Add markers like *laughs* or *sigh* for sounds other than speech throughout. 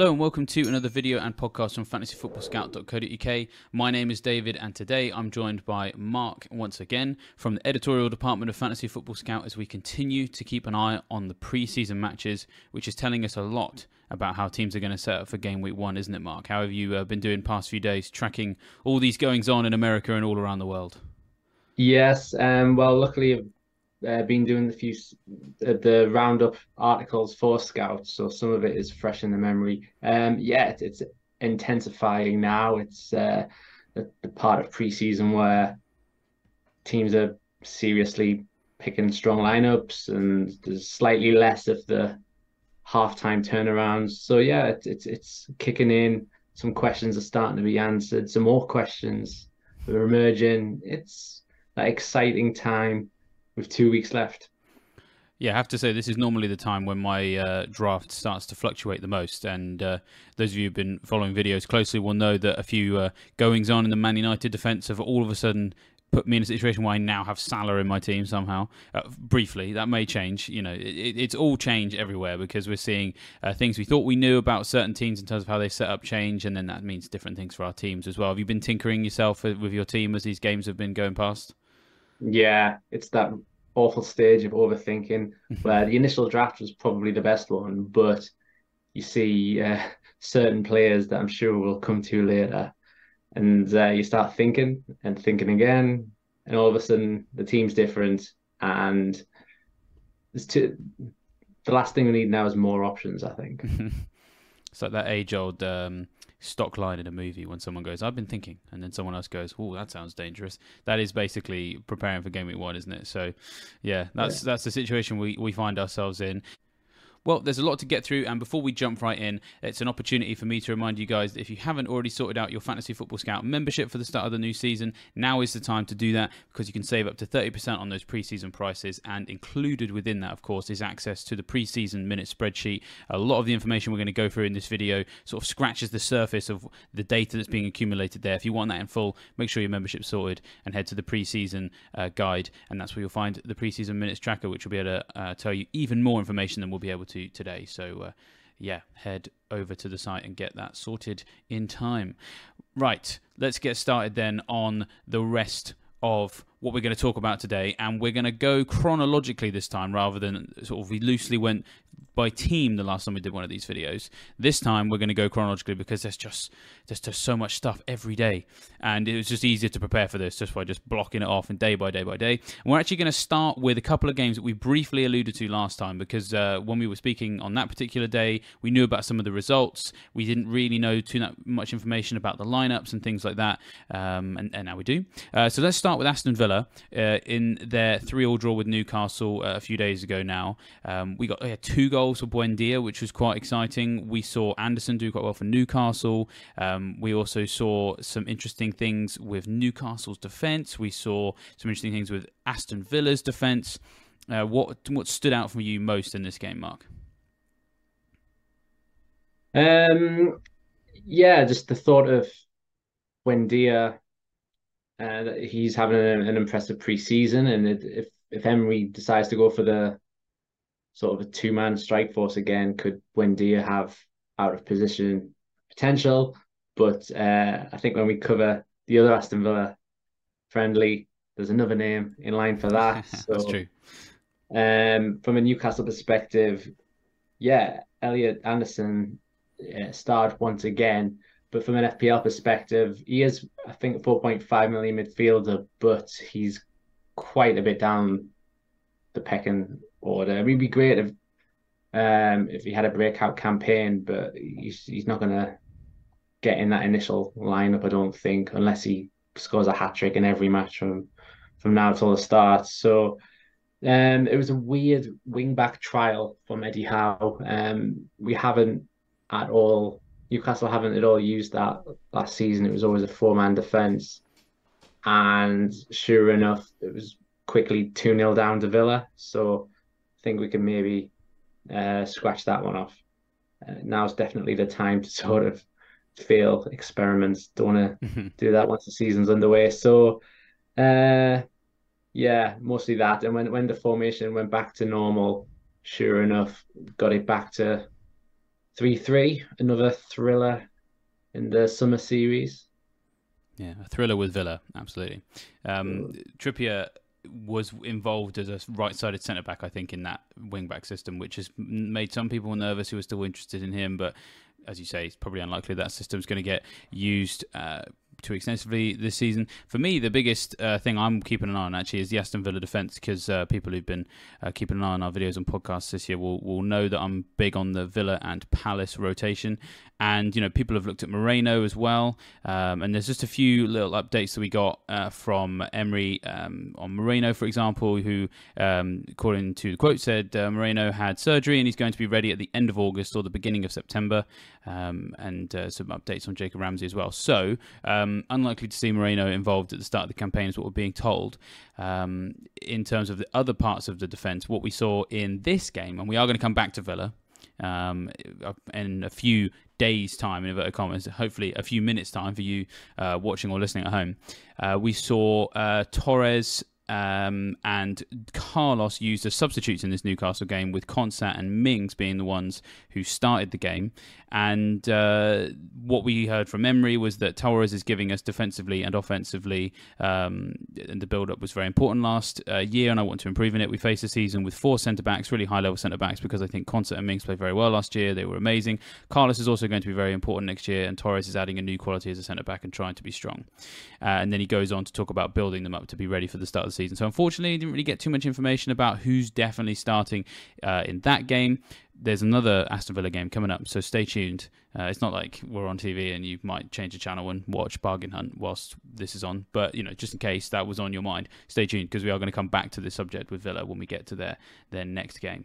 Hello and welcome to another video and podcast from fantasyfootballscout.co.uk. My name is David and today I'm joined by Marc once again from the editorial department of Fantasy Football Scout as we continue to keep an eye on the pre-season matches, which is telling us a lot about how teams are going to set up for game week one, isn't it, Marc? How have you uh, been doing past few days tracking all these goings on in America and all around the world? Yes, um, well, luckily uh, been doing the few the roundup articles for scouts, so some of it is fresh in the memory. Um, yeah, it's, it's intensifying now. It's uh, the, the part of preseason where teams are seriously picking strong lineups, and there's slightly less of the halftime turnarounds. So yeah, it's it's, it's kicking in. Some questions are starting to be answered. Some more questions are emerging. It's that exciting time with two weeks left. Yeah, I have to say this is normally the time when my uh, draft starts to fluctuate the most. And uh, those of you who've been following videos closely will know that a few uh, goings on in the Man United defence have all of a sudden put me in a situation where I now have Salah in my team somehow. Uh, briefly, that may change. You know, it, it's all change everywhere because we're seeing uh, things we thought we knew about certain teams in terms of how they set up change, and then that means different things for our teams as well. Have you been tinkering yourself with your team as these games have been going past? Yeah, it's that awful stage of overthinking where the initial draft was probably the best one, but you see uh, certain players that I'm sure we'll come to later, and uh, you start thinking and thinking again, and all of a sudden the team's different, and it's too, the last thing we need now is more options. I think *laughs* it's like that age-old. Um stock line in a movie when someone goes, I've been thinking, and then someone else goes, Oh, that sounds dangerous. That is basically preparing for game week one, isn't it? So, yeah, that's yeah. that's the situation we, we find ourselves in. Well, there's a lot to get through, and before we jump right in, it's an opportunity for me to remind you guys that if you haven't already sorted out your Fantasy Football Scout membership for the start of the new season, now is the time to do that because you can save up to 30% on those preseason prices, and included within that, of course, is access to the preseason minute spreadsheet. A lot of the information we're going to go through in this video sort of scratches the surface of the data that's being accumulated there. If you want that in full, make sure your membership's sorted and head to the preseason uh, guide, and that's where you'll find the preseason minutes tracker, which will be able to uh, tell you even more information than we'll be able to to today. So, uh, yeah, head over to the site and get that sorted in time. Right, let's get started then on the rest of what we're going to talk about today, and we're going to go chronologically this time rather than sort of we loosely went by team the last time we did one of these videos. This time we're going to go chronologically because there's just there's just so much stuff every day, and it was just easier to prepare for this just by just blocking it off and day by day by day. And we're actually going to start with a couple of games that we briefly alluded to last time because uh, when we were speaking on that particular day, we knew about some of the results. We didn't really know too much information about the lineups and things like that, um, and, and, now we do. Uh, so let's start with Aston Villa uh, in their three-all draw with Newcastle uh, a few days ago. Now um, we got two goals goals for Buendia, which was quite exciting. We saw Anderson do quite well for Newcastle. Um, we also saw some interesting things with Newcastle's defence. We saw some interesting things with Aston Villa's defence. Uh, what what stood out for you most in this game, Marc? Um, yeah, just the thought of Buendia. Uh, he's having an, an impressive preseason, and it, if if Emery decides to go for the sort of a two man strike force again. Could Buendia have out of position potential? But uh, I think when we cover the other Aston Villa friendly, there's another name in line for that. *laughs* So, That's true. Um, from a Newcastle perspective, yeah, Elliot Anderson uh, starred once again. But from an FPL perspective, he is, I think, 4.5 million midfielder, but he's quite a bit down the pecking order. It'd be great if um, if he had a breakout campaign, but he's he's not gonna get in that initial lineup. I don't think unless he scores a hat trick in every match from from now till the start. So um, it was a weird wing back trial from Eddie Howe. Um, we haven't at all. Newcastle haven't at all used that last season. It was always a four man defense, and sure enough, it was quickly 2 0 down to Villa. So I think we can maybe uh, scratch that one off. Uh, now's definitely the time to *laughs* sort of fail experiments. Don't want to do that once the season's underway. So, uh, yeah, mostly that. And when when the formation went back to normal, sure enough, got it back to three three. Another thriller in the summer series. Yeah, a thriller with Villa, absolutely. Um, Trippier was involved as a right-sided centre back, I think, in that wing-back system, which has made some people nervous who are still interested in him. But as you say, it's probably unlikely that system's going to get used uh, too extensively this season. For me, the biggest uh, thing I'm keeping an eye on actually is the Aston Villa defence because uh, people who've been uh, keeping an eye on our videos and podcasts this year will, will know that I'm big on the Villa and Palace rotation. And, you know, people have looked at Moreno as well. Um, and there's just a few little updates that we got uh, from Emery um, on Moreno, for example, who, um, according to the quote, said uh, Moreno had surgery and he's going to be ready at the end of August or the beginning of September. Um, and uh, some updates on Jacob Ramsey as well. So, um, unlikely to see Moreno involved at the start of the campaign, is what we're being told. Um, in terms of the other parts of the defence, what we saw in this game, and we are going to come back to Villa um, in a few days' time, in inverted commas, hopefully a few minutes' time for you uh, watching or listening at home. Uh, we saw uh, Torres um, and Carlos used as substitutes in this Newcastle game, with Konsa and Mings being the ones who started the game. And uh, what we heard from Emery was that Torres is giving us defensively and offensively, um, and the build up was very important last uh, year, and I want to improve in it. We faced a season with four centre backs, really high level centre backs, because I think Konsa and Mings played very well last year. They were amazing. Carlos is also going to be very important next year, and Torres is adding a new quality as a centre back and trying to be strong. Uh, and then he goes on to talk about building them up to be ready for the start of the season. So unfortunately, didn't really get too much information about who's definitely starting uh, in that game. There's another Aston Villa game coming up, so stay tuned. Uh, it's not like we're on TV and you might change the channel and watch Bargain Hunt whilst this is on. But you know, just in case that was on your mind, stay tuned because we are going to come back to this subject with Villa when we get to their their next game.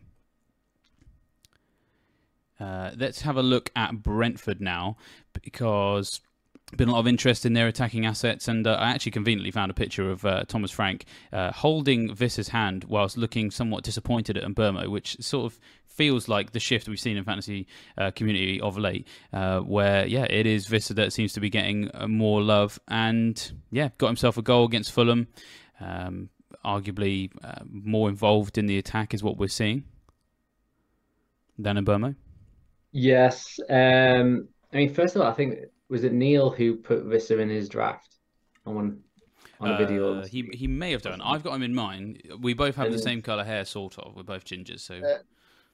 Uh, let's have a look at Brentford now because been a lot of interest in their attacking assets, and uh, I actually conveniently found a picture of uh, Thomas Frank uh, holding Wissa's hand whilst looking somewhat disappointed at Mbeumo, which sort of feels like the shift we've seen in fantasy uh, community of late, uh, where yeah, it is Visser that seems to be getting uh, more love, and yeah, got himself a goal against Fulham. Um, arguably more involved in the attack is what we're seeing than Mbeumo. Yes, um, I mean, first of all, I think was it Neil who put Wissa in his draft on on a video? Uh, he he may have done. I've got him in mind. We both have and, the same color hair, sort of. We're both gingers, so. Uh,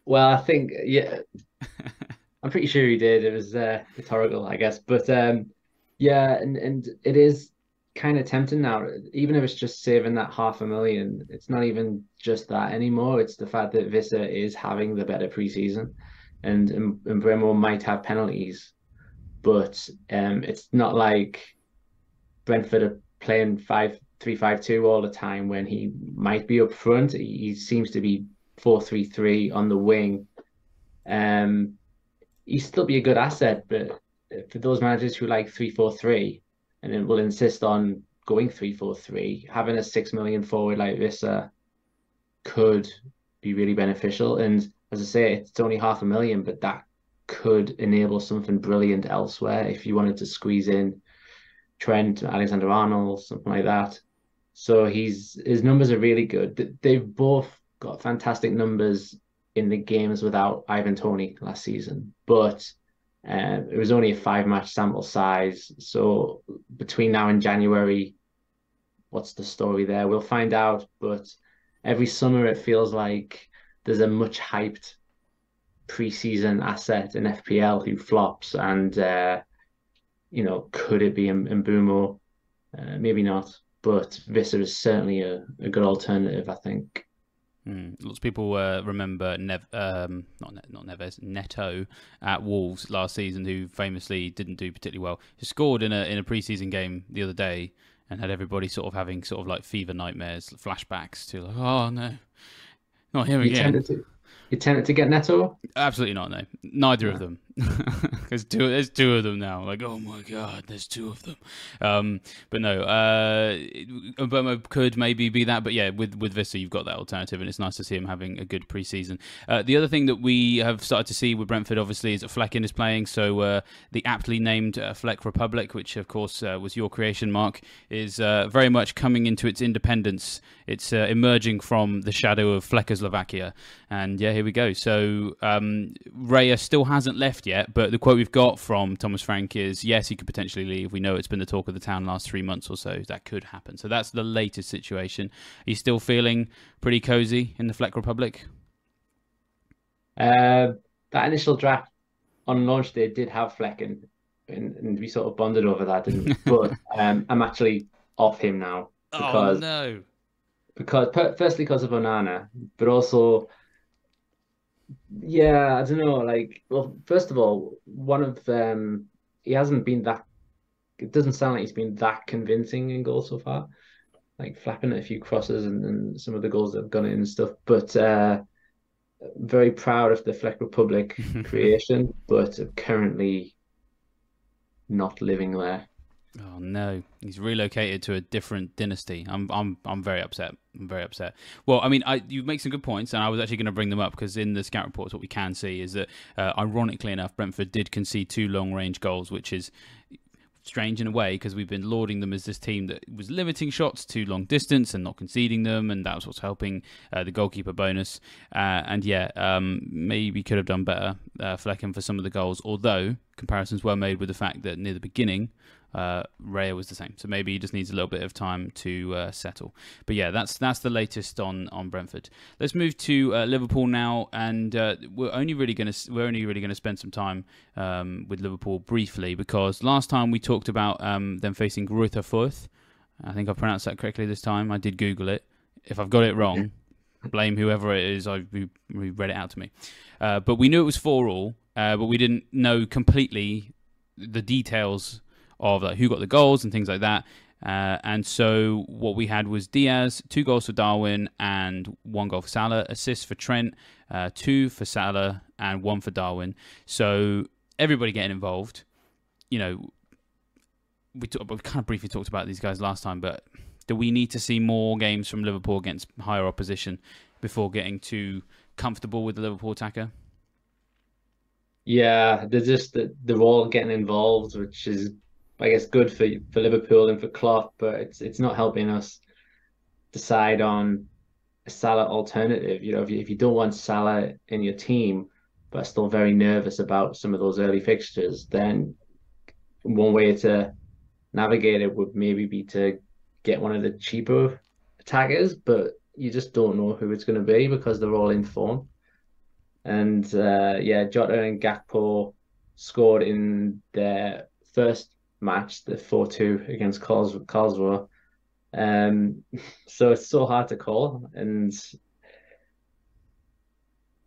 well, I think yeah, *laughs* I'm pretty sure he did. It was uh, rhetorical, I guess, but um, yeah, and and it is kind of tempting now. Even if it's just saving that half a million, it's not even just that anymore. It's the fact that Wissa is having the better preseason, and and, and Mbeumo might have penalties but um, it's not like Brentford are playing five three five two all the time when he might be up front. He, seems to be four three three on the wing. Um, he'd still be a good asset, but for those managers who like three four three and then will insist on going three four three, having a six million forward like this uh, could be really beneficial. And as I say, it's only half a million, but that could enable something brilliant elsewhere if you wanted to squeeze in Trent, Alexander Arnold, something like that. So he's his numbers are really good. They've both got fantastic numbers in the games without Ivan Toney last season, but uh, it was only a five match sample size. So between now and January, what's the story there? We'll find out. But every summer it feels like there's a much hyped preseason asset in FPL who flops, and uh, you know, could it be Mbeumo? Uh, maybe not, but Wissa is certainly a, a good alternative, I think. Mm. Lots of people uh, remember Nev, um, not not Neves, Neto at Wolves last season, who famously didn't do particularly well. He scored in a in a preseason game the other day, and had everybody sort of having sort of like fever nightmares, flashbacks to like, oh no, not here again. You tended to get Neto? Absolutely not. No, neither of them. *laughs* there's two. There's two of them now. Like, oh my god, there's two of them. Um, but no, uh, Mbeumo could maybe be that. But yeah, with with Wissa, you've got that alternative, and it's nice to see him having a good preseason. Uh, the other thing that we have started to see with Brentford, obviously, is that Flekken is playing. So uh, the aptly named uh, Fleck Republic, which of course uh, was your creation, Marc, is uh, very much coming into its independence. It's uh, emerging from the shadow of Fleckoslovakia, and yeah, here we go. So um, Raya still hasn't left yet, but the quote we've got from Thomas Frank is yes, he could potentially leave. We know it's been the talk of the town last three months or so. That could happen. So that's the latest situation. Are you still feeling pretty cozy in the Fleck Republic? Uh, that initial draft on launch day did have Flekken, and, and we sort of bonded over that. Didn't *laughs* but um, I'm actually off him now Oh because no! because per- firstly because of Onana, but also yeah, I don't know. Like, well, first of all, one of um, he hasn't been that. It doesn't sound like he's been that convincing in goals so far. Like flapping at a few crosses and, and some of the goals that have gone in and stuff. But uh, very proud of the Fleck Republic *laughs* creation, but currently not living there. Oh no, he's relocated to a different dynasty. I'm I'm I'm very upset. I'm very upset. Well, I mean, I, you make some good points, and I was actually going to bring them up because in the scout reports, what we can see is that, uh, ironically enough, Brentford did concede two long-range goals, which is strange in a way because we've been lauding them as this team that was limiting shots to long distance and not conceding them, and that was what's helping uh, the goalkeeper bonus. Uh, and yeah, um, maybe could have done better, uh, Flekken, for some of the goals. Although comparisons were made with the fact that near the beginning, uh, Raya was the same. So maybe he just needs a little bit of time to uh, settle. But yeah, that's that's the latest on on Brentford. Let's move to uh, Liverpool now, and uh, we're only really going to we're only really going to spend some time um, with Liverpool briefly because last time we talked about um, them facing Greuther Fürth. I think I pronounced that correctly this time. I did Google it. If I've got it wrong, blame whoever it is. I who read it out to me. Uh, but we knew it was four all, uh, but we didn't know completely the details of like, who got the goals and things like that. Uh, and so what we had was Diaz, two goals for Darwin and one goal for Salah, assists for Trent, uh, two for Salah and one for Darwin. So everybody getting involved. You know, we, talk, we kind of briefly talked about these guys last time, but do we need to see more games from Liverpool against higher opposition before getting too comfortable with the Liverpool attacker? Yeah, they're just they're all getting involved, which is I guess good for for Liverpool and for Klopp, but it's it's not helping us decide on a Salah alternative. You know, if you, if you don't want Salah in your team, but still very nervous about some of those early fixtures, then one way to navigate it would maybe be to get one of the cheaper attackers, but you just don't know who it's going to be because they're all in form. And uh, yeah, Jota and Gakpo scored in their first match, the 4 2 against Karls- Karlsruhe. Um, *laughs* so it's so hard to call. And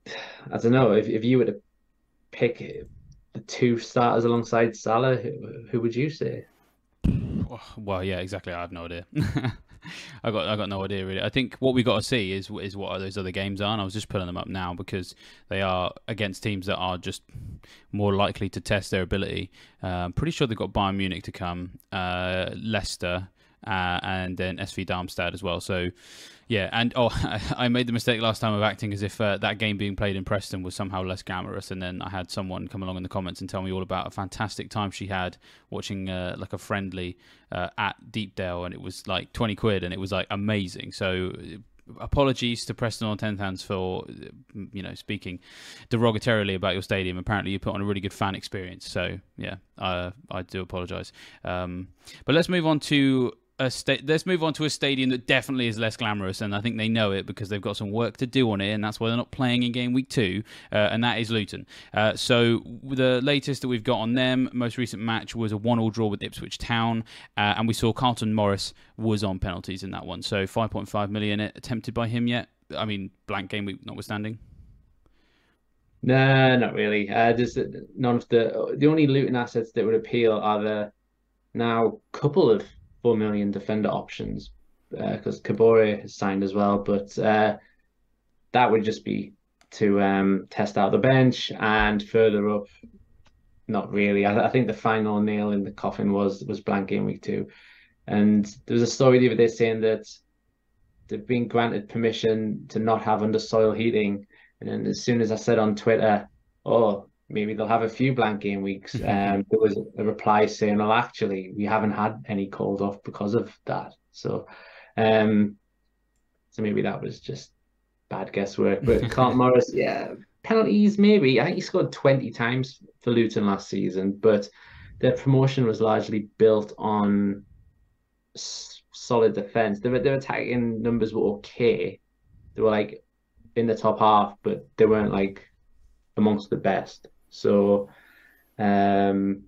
I don't know if, if you were to pick the two starters alongside Salah, who, who would you say? Well, yeah, exactly. I have no idea. *laughs* I got I got no idea really. I think what we got to see is is what those other games are. And I was just pulling them up now because they are against teams that are just more likely to test their ability. Uh, I'm pretty sure they've got Bayern Munich to come, uh, Leicester, uh, and then SV Darmstadt as well. So yeah, and oh, *laughs* I made the mistake last time of acting as if uh, that game being played in Preston was somehow less glamorous, and then I had someone come along in the comments and tell me all about a fantastic time she had watching uh, like a friendly uh, at Deepdale, and it was like twenty quid, and it was like amazing. So apologies to Preston North End fans for you know speaking derogatorily about your stadium. Apparently, you put on a really good fan experience. So yeah, uh, I do apologise. Um, but let's move on to a sta- let's move on to a stadium that definitely is less glamorous, and I think they know it because they've got some work to do on it, and that's why they're not playing in game week two, uh, and that is Luton. Uh, so the latest that we've got on them, most recent match was a one-all draw with Ipswich Town, uh, and we saw Carlton Morris was on penalties in that one. So 5.5 million attempted by him yet. I mean, blank game week notwithstanding. No, not really. Uh, there's none of the the only Luton assets that would appeal are the now couple of four million defender options because uh, Kabore has signed as well, but uh, that would just be to um, test out the bench and further up not really. I, I think the final nail in the coffin was was blank game week two, and there was a story the other day saying that they've been granted permission to not have under soil heating, and then as soon as I said on Twitter, "Oh, maybe they'll have a few blank game weeks," *laughs* um, there was a reply saying, "Well, actually, we haven't had any called off because of that." So, um, so maybe that was just bad guesswork. But *laughs* Carlton Morris, yeah, penalties maybe. I think he scored 20 times for Luton last season, but their promotion was largely built on s- solid defense. Their, their attacking numbers were okay. They were like in the top half, but they weren't like amongst the best. So um,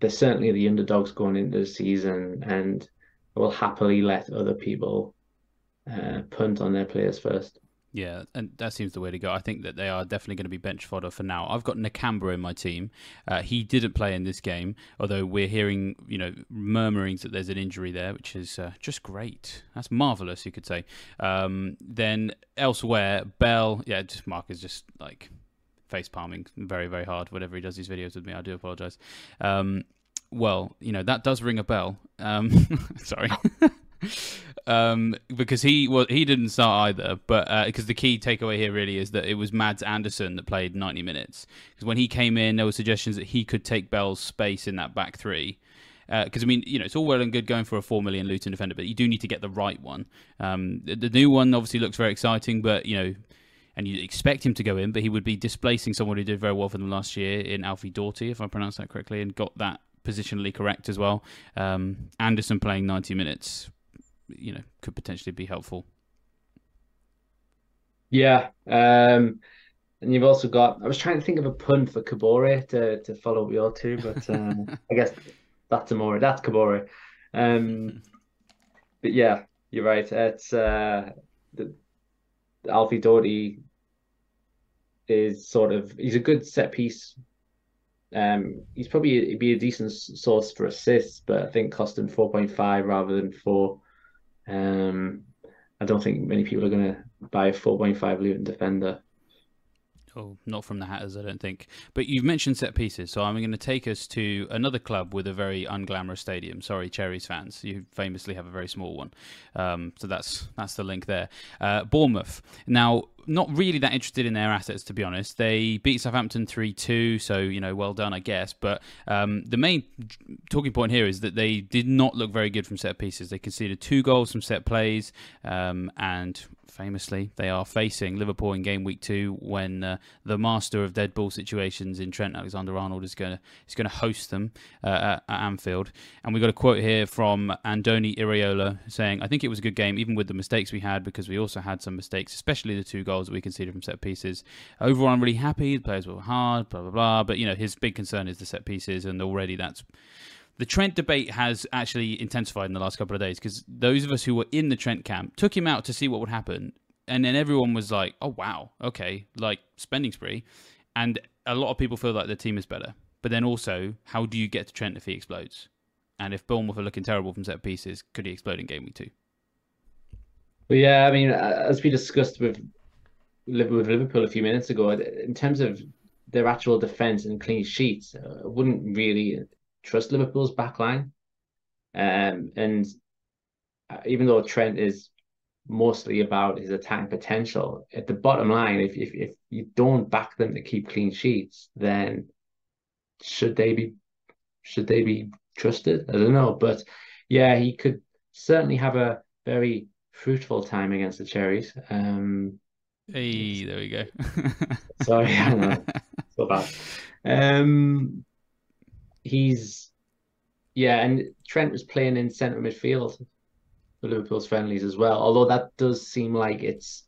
they're certainly the underdogs going into the season and will happily let other people uh, punt on their players first. Yeah, and that seems the way to go. I think that they are definitely going to be bench fodder for now. I've got Nakamba in my team. Uh, he didn't play in this game, although we're hearing, you know, murmurings that there's an injury there, which is uh, just great. That's marvelous, you could say. Um, then elsewhere, Bell, yeah, just Marc is just like face palming very, very hard whenever he does these videos with me. I do apologize. Um, well, you know that does ring a bell. Um, *laughs* sorry. *laughs* um, because he well he didn't start either. But because uh, the key takeaway here really is that it was Mads Andersen that played 90 minutes. Because when he came in, there were suggestions that he could take Bell's space in that back three. Because uh, I mean, you know, it's all well and good going for a four million Luton defender, but you do need to get the right one. Um, the, the new one obviously looks very exciting, but you know, and you expect him to go in, but he would be displacing someone who did very well for them last year in Alfie Doughty, if I pronounced that correctly, and got that positionally correct as well. Um, Andersen playing 90 minutes you know could potentially be helpful. Yeah, um, and you've also got. I was trying to think of a pun for Kabore to to follow up your two, but um, *laughs* I guess that's Amore. That's Kabore. Um, but yeah, you're right. It's uh, the Alfie Doughty is sort of he's a good set piece. Um, he's probably he'd be a decent source for assists, but I think costing four point five rather than four um, I don't think many people are going to buy a 4.5 Luton defender. Oh, not from the Hatters, I don't think. But you've mentioned set pieces, so I'm going to take us to another club with a very unglamorous stadium. Sorry, Cherries fans, you famously have a very small one. Um, so that's that's the link there. Uh, Bournemouth. Now, not really that interested in their assets, to be honest. They beat Southampton 3 2, so, you know, well done, I guess. But um, the main talking point here is that they did not look very good from set pieces. They conceded two goals from set plays, um, and famously, they are facing Liverpool in game week two when uh, the master of dead ball situations in Trent Alexander Arnold is going to is going to host them uh, at, at, Anfield. And we got a quote here from Andoni Iraola saying, "I think it was a good game, even with the mistakes we had, because we also had some mistakes, especially the two goals that we conceded from set pieces. Overall, I'm really happy. The players were hard, blah blah blah. But you know, his big concern is the set pieces, and already that's." The Trent debate has actually intensified in the last couple of days because those of us who were in the Trent camp took him out to see what would happen. And then everyone was like, oh, wow, okay, like spending spree. And a lot of people feel like the team is better. But then also, how do you get to Trent if he explodes? And if Bournemouth are looking terrible from set pieces, could he explode in game week two? Well, yeah, I mean, as we discussed with with Liverpool a few minutes ago, in terms of their actual defense and clean sheets, uh, I wouldn't really trust Liverpool's backline. Um, and uh, even though Trent is mostly about his attacking potential, at the bottom line, if, if if you don't back them to keep clean sheets, then should they be should they be trusted? I don't know, but yeah, he could certainly have a very fruitful time against the Cherries. Um, hey, there we go. sorry, I know, *laughs* so bad. Um, he's yeah, and Trent was playing in centre midfield for Liverpool's friendlies as well. Although that does seem like it's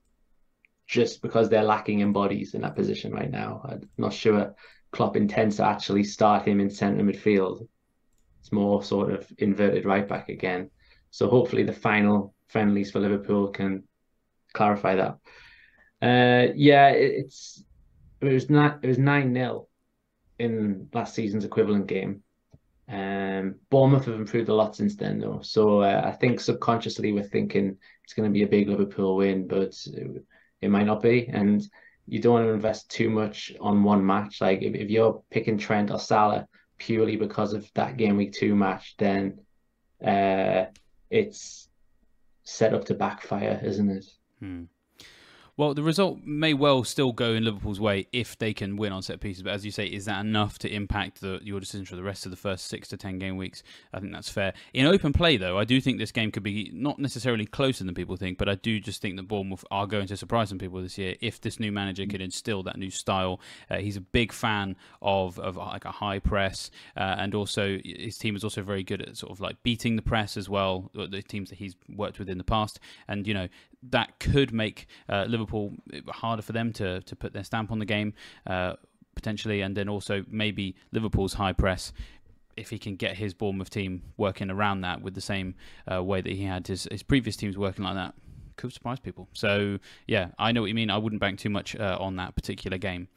just because they're lacking in bodies in that position right now. I'm not sure Klopp intends to actually start him in centre midfield. It's more sort of inverted right back again. So hopefully the final friendlies for Liverpool can clarify that. Uh, yeah, it, it's it was not it was nine 0 in last season's equivalent game. Um, Bournemouth have improved a lot since then, though. So uh, I think subconsciously we're thinking it's going to be a big Liverpool win, but it, might not be. And you don't want to invest too much on one match. Like if, if you're picking Trent or Salah purely because of that game week two match, then uh, it's set up to backfire, isn't it? Hmm. Well, the result may well still go in Liverpool's way if they can win on set pieces. But as you say, is that enough to impact the, your decision for the rest of the first six to ten game weeks? I think that's fair. In open play, though, I do think this game could be not necessarily closer than people think, but I do just think that Bournemouth are going to surprise some people this year if this new manager could instill that new style. Uh, he's a big fan of, of like a high press, uh, and also his team is also very good at sort of like beating the press as well. The teams that he's worked with in the past, and you know that could make uh, Liverpool harder for them to to put their stamp on the game uh, potentially, and then also maybe Liverpool's high press. If he can get his Bournemouth team working around that with the same uh, way that he had his, his previous teams working like that, could surprise people. So yeah, I know what you mean. I wouldn't bank too much uh, on that particular game.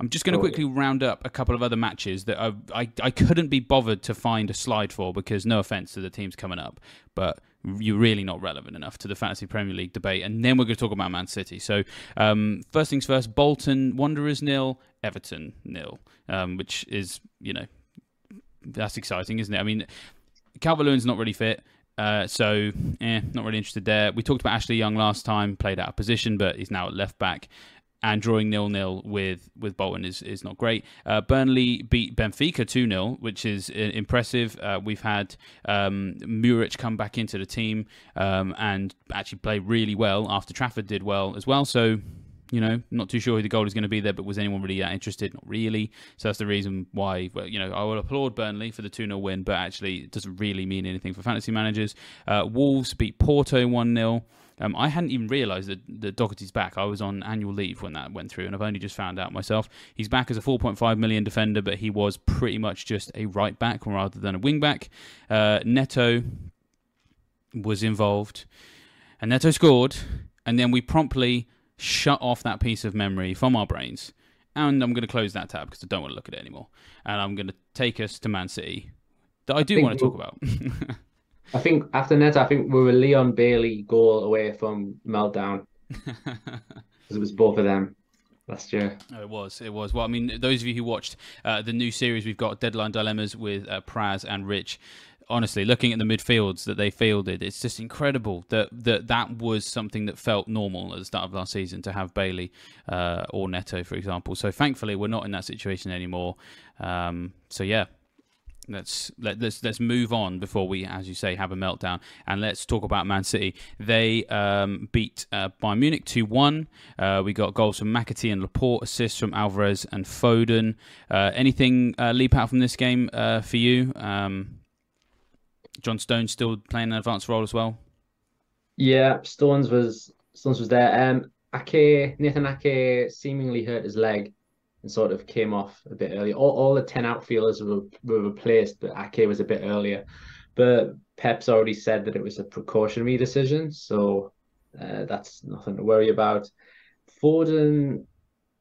I'm just going to quickly round up a couple of other matches that I, I, I couldn't be bothered to find a slide for because no offense to the teams coming up, but you're really not relevant enough to the fantasy Premier League debate. And then we're going to talk about Man City. So um, first things first, Bolton Wanderers nil, Everton nil, um, which is you know that's exciting, isn't it? I mean, Calvert-Lewin's not really fit. Uh, so, eh, not really interested there. We talked about Ashley Young last time, played out of position, but he's now at left back and drawing nil nil with with Bolton is, is not great. Uh, Burnley beat Benfica two 0 which is uh, impressive. Uh, we've had um, come back into the team um, and actually play really well after Trafford did well as well. So. You know, not too sure who the goal is going to be there, but was anyone really that interested? Not really. So that's the reason why, well, you know, I will applaud Burnley for the 2 0 win, but actually it doesn't really mean anything for fantasy managers. Uh, Wolves beat Porto 1 0. Um, I hadn't even realised that, that Doherty's back. I was on annual leave when that went through, and I've only just found out myself. He's back as a 4.5 million defender, but he was pretty much just a right back rather than a wing back. Uh, Neto was involved, and Neto scored, and then we promptly shut off that piece of memory from our brains. And I'm going to close that tab because I don't want to look at it anymore. And I'm going to take us to Man City that I do I want to talk about. *laughs* I think after net, I think we were Leon Bailey goal away from meltdown *laughs* because it was both of them last year. Oh, it was. It was. Well, I mean, those of you who watched uh, the new series, we've got Deadline Dilemmas with uh, Praz and Rich. Honestly, looking at the midfields that they fielded, it's just incredible that that, that was something that felt normal at the start of last season to have Bailey uh, or Neto, for example. So thankfully, we're not in that situation anymore. Um, so yeah, let's let, let's let's move on before we, as you say, have a meltdown, and let's talk about Man City. They um, beat uh, Bayern Munich two one. Uh, we got goals from McAtee and Laporte, assists from Alvarez and Foden. Uh, anything uh, leap out from this game uh, for you? Um, John Stones still playing an advanced role as well. Yeah, Stones was Stones was there. Um, Ake Nathan Ake seemingly hurt his leg and sort of came off a bit earlier. All, all the 10 outfielders were, were replaced, but Ake was a bit earlier. But Pep's already said that it was a precautionary decision, so uh, that's nothing to worry about. Foden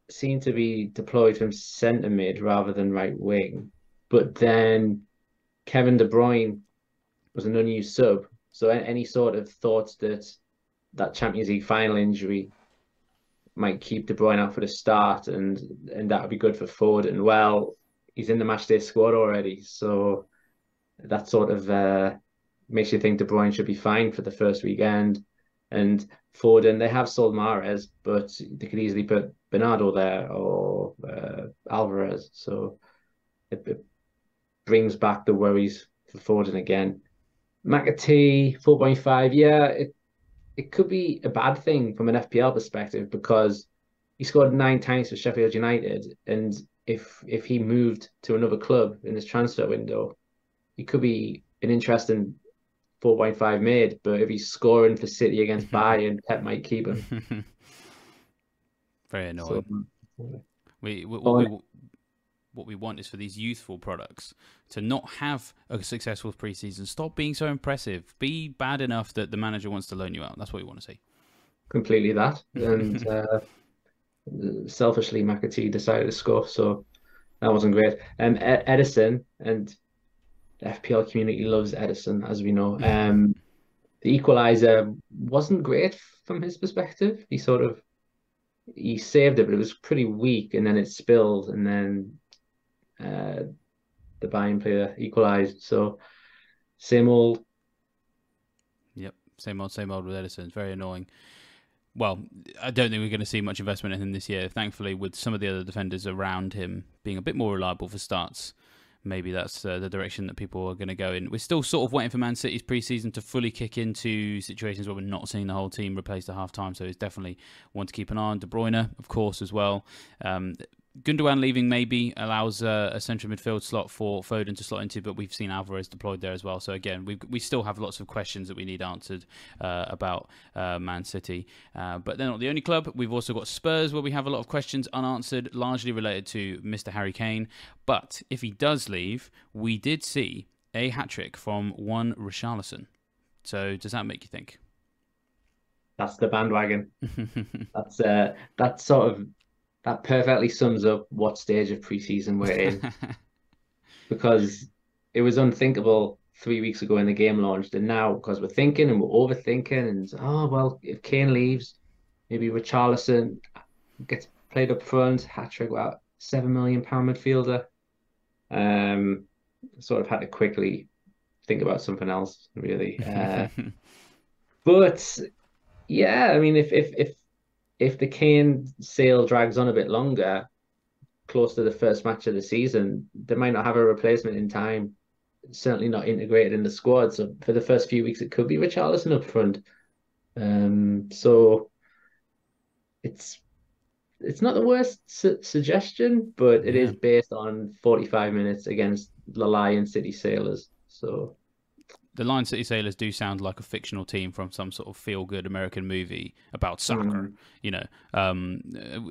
seemed to be deployed from centre mid rather than right wing, but then Kevin De Bruyne was an unused sub. So any sort of thoughts that that Champions League final injury might keep De Bruyne out for the start, and and that would be good for Foden. Well, he's in the matchday squad already, so that sort of uh, makes you think De Bruyne should be fine for the first weekend. And Foden, they have sold Mahrez, but they could easily put Bernardo there or uh, Alvarez. So it, it, brings back the worries for Foden again. McAtee, 4.5, yeah, it, it could be a bad thing from an FPL perspective because he scored nine times for Sheffield United, and if if he moved to another club in this transfer window, he could be an interesting 4.5 made. But if he's scoring for City against *laughs* Bayern, Pep might keep him. *laughs* Very annoying. So, we, we, we, what we want is for these youthful products to not have a successful preseason. Stop being so impressive. Be bad enough that the manager wants to loan you out. That's what we want to see. Completely that. And *laughs* uh, selfishly, McAtee decided to score, so that wasn't great. Um, Ederson and the FPL community loves Ederson, as we know. Um, the equalizer wasn't great from his perspective. He sort of he saved it, but it was pretty weak, and then it spilled, and then uh, the Bayern player equalised. So same old. Yep, same old, same old with Ederson. It's very annoying. Well, I don't think we're going to see much investment in him this year. Thankfully, with some of the other defenders around him being a bit more reliable for starts, maybe that's uh, the direction that people are going to go in. We're still sort of waiting for Man City's preseason to fully kick into situations where we're not seeing the whole team replaced at half time. So it's definitely one to keep an eye on. De Bruyne, of course, as well. Um, Gundogan leaving maybe allows uh, a central midfield slot for Foden to slot into, but we've seen Alvarez deployed there as well. So again, we we still have lots of questions that we need answered uh, about uh, Man City. Uh, but they're not the only club. We've also got Spurs, where we have a lot of questions unanswered, largely related to Mr. Harry Kane. But if he does leave, we did see a hat trick from one Richarlison. So does that make you think? That's the bandwagon. *laughs* that's uh, that's sort of that perfectly sums up what stage of preseason we're in. *laughs* because it was unthinkable three weeks ago when the game launched, and now because we're thinking and we're overthinking, and oh well, if Kane leaves, maybe Richarlison gets played up front, hat trick, wow, seven million pound midfielder. Um, sort of had to quickly think about something else, really. Uh, *laughs* but yeah, I mean, if if if if the Kane sale drags on a bit longer, close to the first match of the season, they might not have a replacement in time. Certainly not integrated in the squad. So for the first few weeks, it could be Richarlison up front. Um, so it's it's not the worst su- suggestion, but it yeah. is based on 45 minutes against the Lion City Sailors. So the Lion City Sailors do sound like a fictional team from some sort of feel-good American movie about soccer. Mm. You know, um,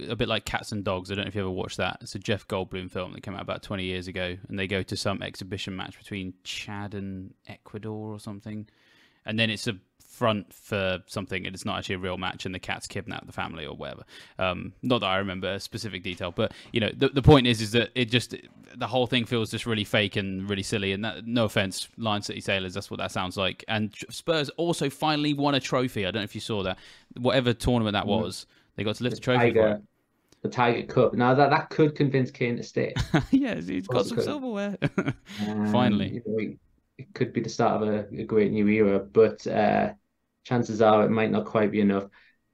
a bit like Cats and Dogs. I don't know if you ever watched that. It's a Jeff Goldblum film that came out about 20 years ago, and they go to some exhibition match between Chad and Ecuador or something, and then it's a front for something and it's not actually a real match and the cats kidnap the family or whatever um, not that i remember a specific detail but you know the, the point is is that it just the whole thing feels just really fake and really silly and that, no offense lion city sailors that's what that sounds like and spurs also finally won a trophy i don't know if you saw that whatever tournament that mm. was they got to lift the a trophy Tiger, the Tiger Cup. Now that that could convince Kane to stay. *laughs* yeah, he's got some could. silverware. *laughs* um, Finally, you know, it could be the start of a, a great new era. But uh, chances are it might not quite be enough.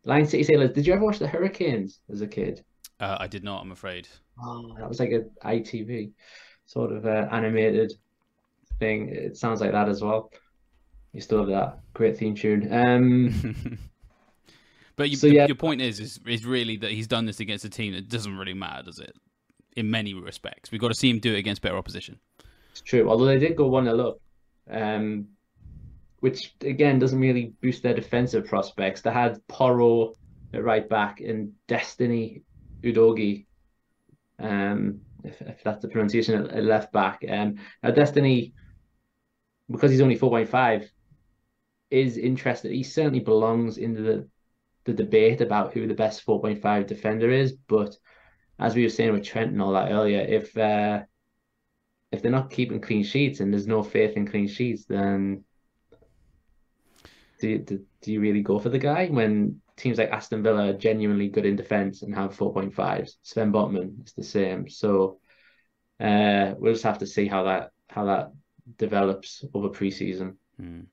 Lion City Sailors, did you ever watch the Hurricanes as a kid? Uh, I did not, I'm afraid. Oh, that was like a ITV sort of uh, animated thing. It sounds like that as well. You still have that great theme tune. Um, *laughs* but you, so, yeah. your point is, is is really that he's done this against a team that doesn't really matter, does it? In many respects, we've got to see him do it against better opposition. It's true. Although they did go one 0 up, um, which again doesn't really boost their defensive prospects. They had Porro at right back and Destiny Udogie, um, if, if that's the pronunciation, at left back. Um, now Destiny, because he's only four point five, is interested. He certainly belongs in the the debate about who the best four point five defender is. But as we were saying with Trent and all that earlier, if uh, if they're not keeping clean sheets and there's no faith in clean sheets, then do, do, do you really go for the guy when teams like Aston Villa are genuinely good in defence and have 4.5s? Sven Botman is the same. So uh, we'll just have to see how that how that develops over preseason. Mm.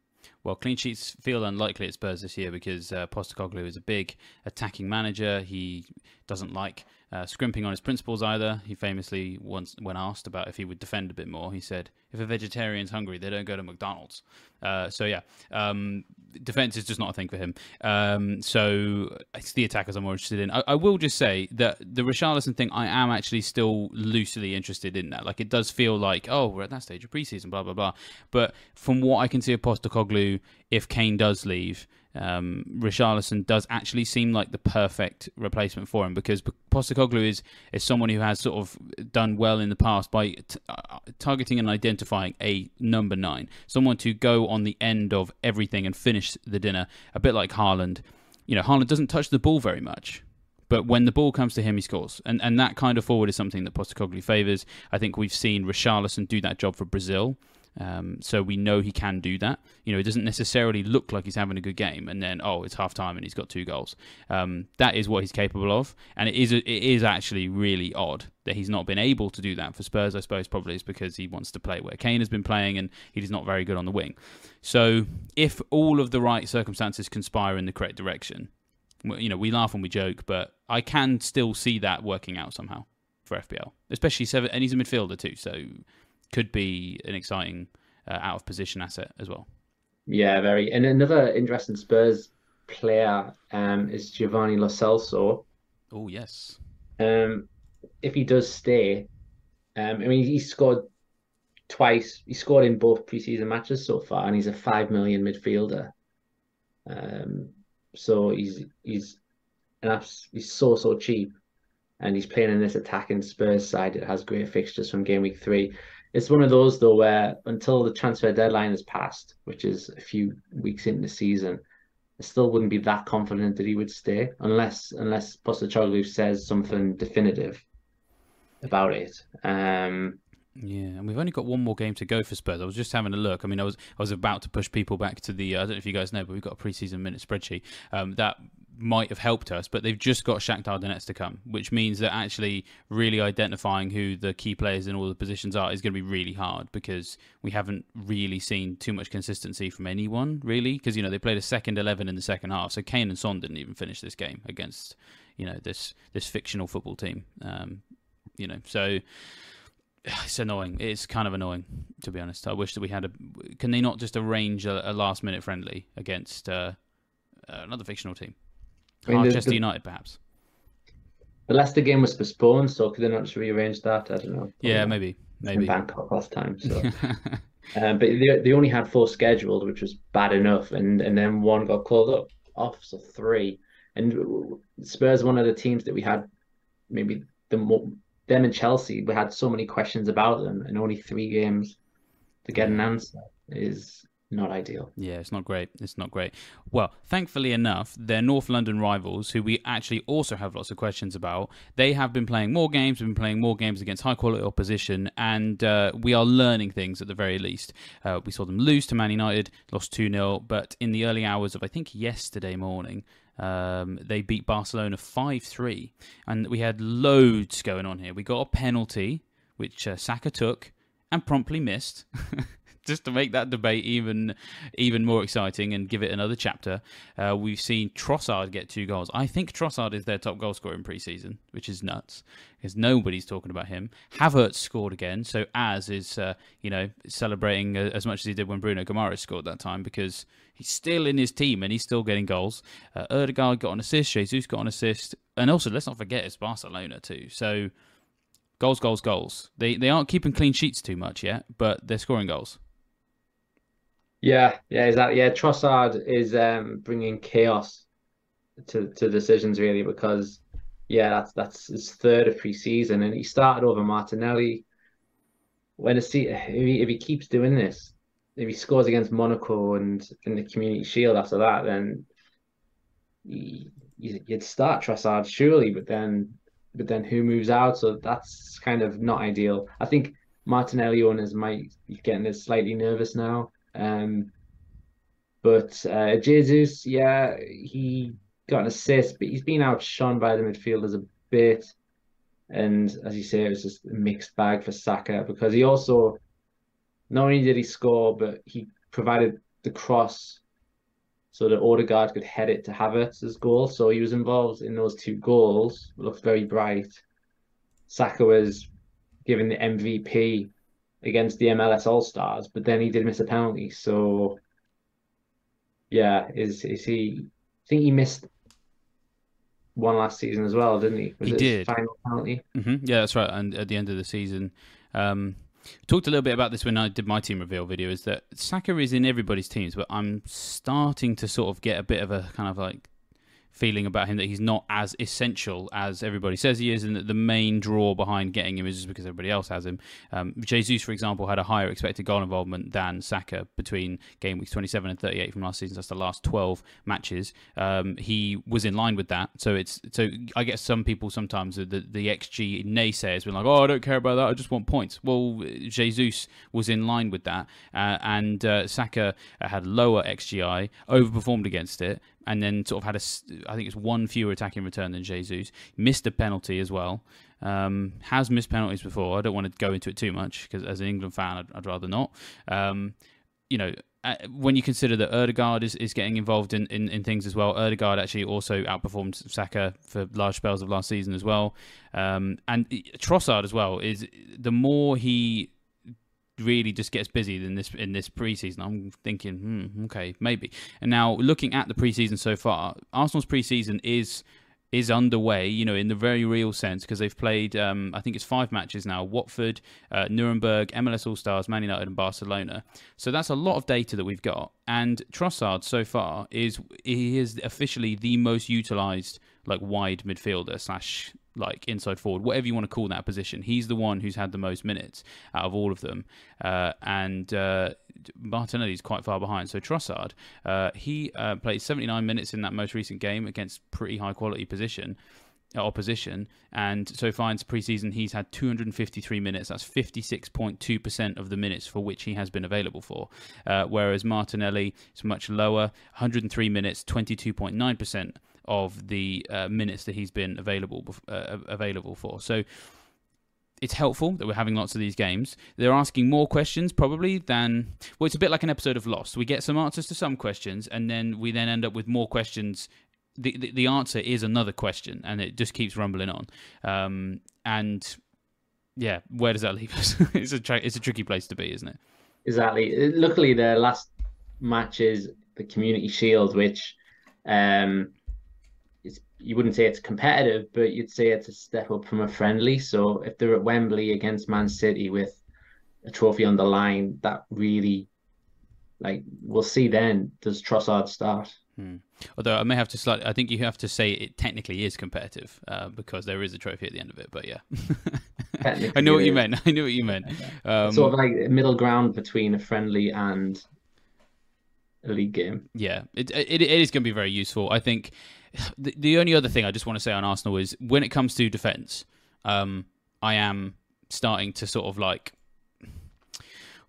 Well, clean sheets feel unlikely at Spurs this year because uh, Postecoglou is a big attacking manager. He doesn't like uh, scrimping on his principles either. He famously once, when asked about if he would defend a bit more, he said, "If a vegetarian's hungry, they don't go to McDonald's." Uh, so yeah, um, defense is just not a thing for him. Um, so it's the attackers I'm more interested in. I, I, will just say that the Richarlison thing, I am actually still loosely interested in that. Like it does feel like, oh, we're at that stage of preseason, blah blah blah. But from what I can see of Postecoglou, if Kane does leave um, Richarlison does actually seem like the perfect replacement for him because Postecoglou is is someone who has sort of done well in the past by t- uh, targeting and identifying a number nine, someone to go on the end of everything and finish the dinner, a bit like Haaland. You know, Haaland doesn't touch the ball very much. But when the ball comes to him, he scores, and and that kind of forward is something that Postecoglou favours. I think we've seen Richarlison do that job for Brazil, Um, so we know he can do that. You know, it doesn't necessarily look like he's having a good game, and then oh, it's half time and he's got two goals. Um, that is what he's capable of, and it is it is actually really odd that he's not been able to do that for Spurs. I suppose probably is because he wants to play where Kane has been playing, and he's not very good on the wing. So if all of the right circumstances conspire in the correct direction, you know, we laugh and we joke, but I can still see that working out somehow for FPL, especially seven, and he's a midfielder too, so could be an exciting uh, out of position asset as well. Yeah, very. And another interesting Spurs player um, is Giovanni Lo Celso. Oh yes. Um, if he does stay, um, I mean, he scored twice. He scored in both preseason matches so far, and he's a five million midfielder. Um, so he's he's an he's so so cheap, and he's playing in this attacking Spurs side that has great fixtures from game week three. It's one of those though where until the transfer deadline is passed, which is a few weeks into the season, I still wouldn't be that confident that he would stay unless unless Postecoglou says something definitive about it. Um, yeah, and we've only got one more game to go for Spurs. I was just having a look. I mean, I was I was about to push people back to the. Uh, I don't know if you guys know, but we've got a preseason minute spreadsheet um, that might have helped us, but they've just got Shakhtar Donetsk to come, which means that actually really identifying who the key players in all the positions are is going to be really hard because we haven't really seen too much consistency from anyone really. Because you know they played a second eleven in the second half, so Kane and Son didn't even finish this game against you know this this fictional football team. Um, you know, so *sighs* it's annoying. It's kind of annoying, to be honest. I wish that we had a. Can they not just arrange a, a last minute friendly against uh, another fictional team? I mean, Manchester the, United, perhaps. The Leicester game was postponed, so could they not just rearrange that? I don't know. Yeah, maybe. Maybe. In Bangkok last time. So. *laughs* um, but they, they only had four scheduled, which was bad enough, and, and then one got called up off, so three. And Spurs, one of the teams that we had maybe the more them and Chelsea, we had so many questions about them, and only three games to get an answer is not ideal. Yeah, it's not great. It's not great. Well, thankfully enough, their North London rivals, who we actually also have lots of questions about, they have been playing more games, been playing more games against high quality opposition, and uh, we are learning things at the very least. Uh, we saw them lose to Man United, lost 2 0, but in the early hours of, I think, yesterday morning, um, they beat Barcelona 5 3. And we had loads going on here. We got a penalty, which uh, Saka took and promptly missed. *laughs* just to make that debate even even more exciting and give it another chapter, uh, we've seen Trossard get two goals. I think Trossard is their top goal scorer in preseason, which is nuts because nobody's talking about him. Havertz scored again, so Az is uh, you know celebrating as much as he did when Bruno Guimaraes scored that time because he's still in his team and he's still getting goals. Uh, got an assist, Jesus got an assist, and also let's not forget it's Barcelona too. So goals, goals, goals. They they aren't keeping clean sheets too much yet, but they're scoring goals. Yeah, yeah, exactly. Yeah, Trossard is um, bringing chaos to to decisions really because yeah, that's that's his third of pre-season, and he started over Martinelli. When a see if he, if he keeps doing this, if he scores against Monaco and in the Community Shield after that, then he, you'd start Trossard surely, but then but then who moves out? So that's kind of not ideal. I think Martinelli owners might be getting slightly nervous now um, but uh, Jesus, yeah, he got an assist, but he's been outshone by the midfielders a bit. And as you say, it was just a mixed bag for Saka because he also not only did he score, but he provided the cross so that Odegaard could head it to Havertz's goal. So he was involved in those two goals. Looked very bright. Saka was given the MVP against the MLS All Stars, but then he did miss a penalty. So yeah, is is he? I think he missed one last season as well, didn't he? Was he did. Final penalty. Mm-hmm. Yeah, that's right. And at the end of the season, um, talked a little bit about this when I did my team reveal video. Is that Saka is in everybody's teams, but I'm starting to sort of get a bit of a kind of like feeling about him that he's not as essential as everybody says he is, and that the main draw behind getting him is just because everybody else has him. Um, Jesus, for example, had a higher expected goal involvement than Saka between game weeks 27 and 38 from last season. That's the last 12 matches. Um, he was in line with that. So it's so I guess some people sometimes the the XG naysayers been like, oh, I don't care about that. I just want points. Well, Jesus was in line with that, uh, and uh, Saka had lower XGI, overperformed against it, and then sort of had a, I think it's one fewer attacking return than Jesus. Missed a penalty as well. Um, has missed penalties before. I don't want to go into it too much because as an England fan, I'd, I'd rather not. Um, you know, uh, when you consider that Odegaard is, is getting involved in, in, in, things as well, Odegaard actually also outperformed Saka for large spells of last season as well. Um, and Trossard as well is the more he really just gets busy in this in this preseason. I'm thinking, hmm, okay, maybe. And now looking at the preseason so far, Arsenal's preseason is is underway, you know, in the very real sense, because they've played, um, I think it's five matches now Watford, uh, Nuremberg, MLS All Stars, Man United, and Barcelona. So that's a lot of data that we've got. And Trossard so far is he is officially the most utilised like wide midfielder slash like inside forward, whatever you want to call that position. He's the one who's had the most minutes out of all of them, uh, and uh, Martinelli's quite far behind. So Trossard, uh, he uh, played 79 minutes in that most recent game against pretty high quality position uh, opposition, and so far in preseason he's had 253 minutes. That's 56.2% of the minutes for which he has been available for. Uh, whereas Martinelli is much lower, 103 minutes, 22.9% of the uh, minutes that he's been available uh, available for. So it's helpful that we're having lots of these games. They're asking more questions probably than well, it's a bit like an episode of Lost. We get some answers to some questions, and then we then end up with more questions. The, the, the answer is another question, and it just keeps rumbling on. Um, and yeah, where does that leave us? *laughs* it's a tra- it's a tricky place to be, isn't it? Exactly. Luckily, the last match is the Community Shield, which um, you wouldn't say it's competitive, but you'd say it's a step up from a friendly. So if they're at Wembley against Man City with a trophy on the line, that really, like, we'll see then. Does Trossard start? Hmm. Although I may have to slightly, I think you have to say it technically is competitive uh, because there is a trophy at the end of it. But yeah, *laughs* I know what you meant. I know what you meant. Um, sort of like middle ground between a friendly and a league game. Yeah, it it, it is going to be very useful. I think the, the only other thing I just want to say on Arsenal is when it comes to defence, um, I am starting to sort of like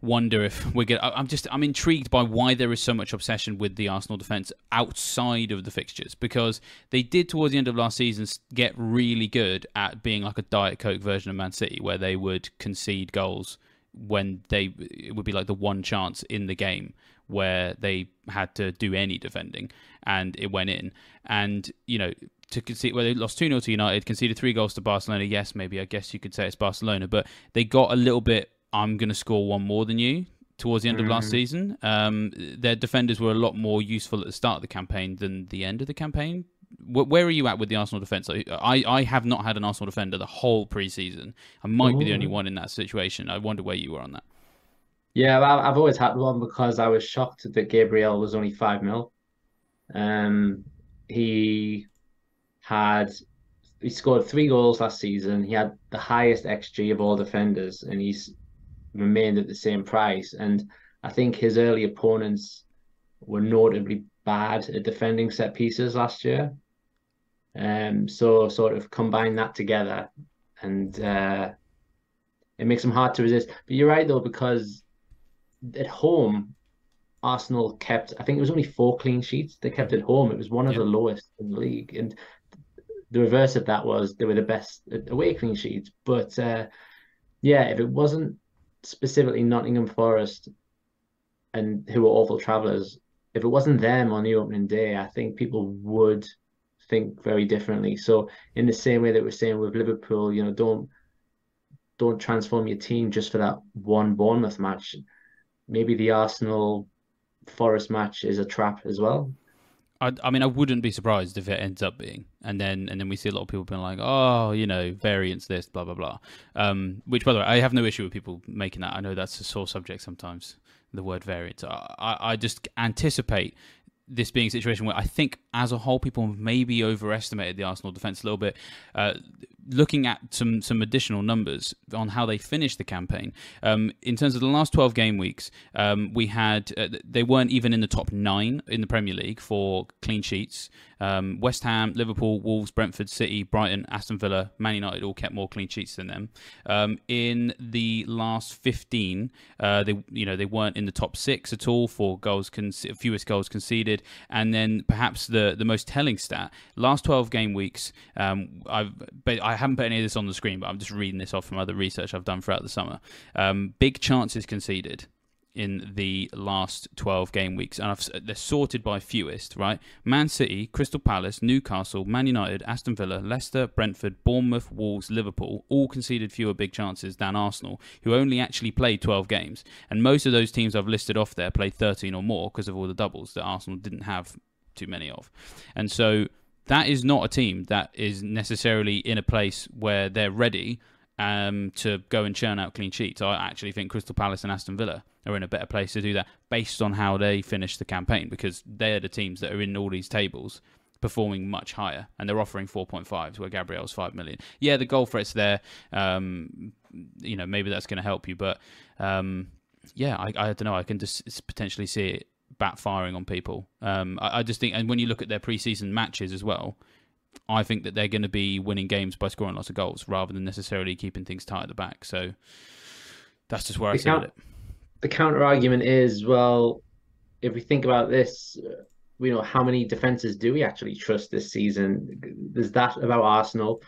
wonder if we're going I'm just I'm intrigued by why there is so much obsession with the Arsenal defense outside of the fixtures because they did towards the end of last season get really good at being like a diet coke version of Man City where they would concede goals when they it would be like the one chance in the game where they had to do any defending and it went in. And, you know, to concede, well, they lost 2 0 to United, conceded three goals to Barcelona. Yes, maybe I guess you could say it's Barcelona, but they got a little bit, I'm going to score one more than you towards the end mm. of last mm. season. Um, their defenders were a lot more useful at the start of the campaign than the end of the campaign. Where are you at with the Arsenal defence? I, I have not had an Arsenal defender the whole preseason. I might Ooh. be the only one in that situation. I wonder where you were on that. Yeah, I've always had one because I was shocked that Gabriel was only five mil. Um, he had he scored three goals last season. He had the highest xG of all defenders, and he's remained at the same price. And I think his early opponents were notably bad at defending set pieces last year. Um, so sort of combine that together, and uh, it makes him hard to resist. But you're right though, because at home Arsenal kept, I think it was only four clean sheets they kept at home. It was one of the lowest in the league. And the reverse of that was they were the best away clean sheets. But uh, yeah, if it wasn't specifically Nottingham Forest and who were awful travellers, if it wasn't them on the opening day, I think people would think very differently. So in the same way that we're saying with Liverpool, you know, don't don't transform your team just for that one Bournemouth match. Maybe the Arsenal Forest match is a trap as well. I, I mean, I wouldn't be surprised if it ends up being, and then and then we see a lot of people being like, oh, you know, variance this, blah blah blah. Um, which, by the way, I have no issue with people making that. I know that's a sore subject sometimes. The word variance. I, I just anticipate this being a situation where I think, as a whole, people maybe overestimated the Arsenal defense a little bit. Uh, looking at some some additional numbers on how they finished the campaign, um, in terms of the last twelve game weeks, um, we had uh, they weren't even in the top nine in the Premier League for clean sheets. Um, West Ham, Liverpool, Wolves, Brentford, City, Brighton, Aston Villa, Man United all kept more clean sheets than them. Um, in the last 15, uh, they you know they weren't in the top six at all for goals con- fewest goals conceded. And then perhaps the the most telling stat: last 12 game weeks. Um, I've I haven't put any of this on the screen, but I'm just reading this off from other research I've done throughout the summer. Um, big chances conceded in the last 12 game weeks, and I've, they're sorted by fewest, right? Man City, Crystal Palace, Newcastle, Man United, Aston Villa, Leicester, Brentford, Bournemouth, Wolves, Liverpool all conceded fewer big chances than Arsenal, who only actually played 12 games. And most of those teams I've listed off there played 13 or more because of all the doubles that Arsenal didn't have too many of. And so that is not a team that is necessarily in a place where they're ready um, to go and churn out clean sheets. I actually think Crystal Palace and Aston Villa are in a better place to do that based on how they finish the campaign because they're the teams that are in all these tables performing much higher and they're offering 4.5 where Gabriel's 5 million. Yeah, the goal threat's there. Um, you know, maybe that's going to help you, but um, yeah, I, I don't know. I can just potentially see it backfiring on people. Um, I, I, just think, and when you look at their preseason matches as well, I think that they're going to be winning games by scoring lots of goals rather than necessarily keeping things tight at the back. So that's just where the I see it. The counter argument is well, if we think about this, you know, how many defenses do we actually trust this season? There's that about Arsenal,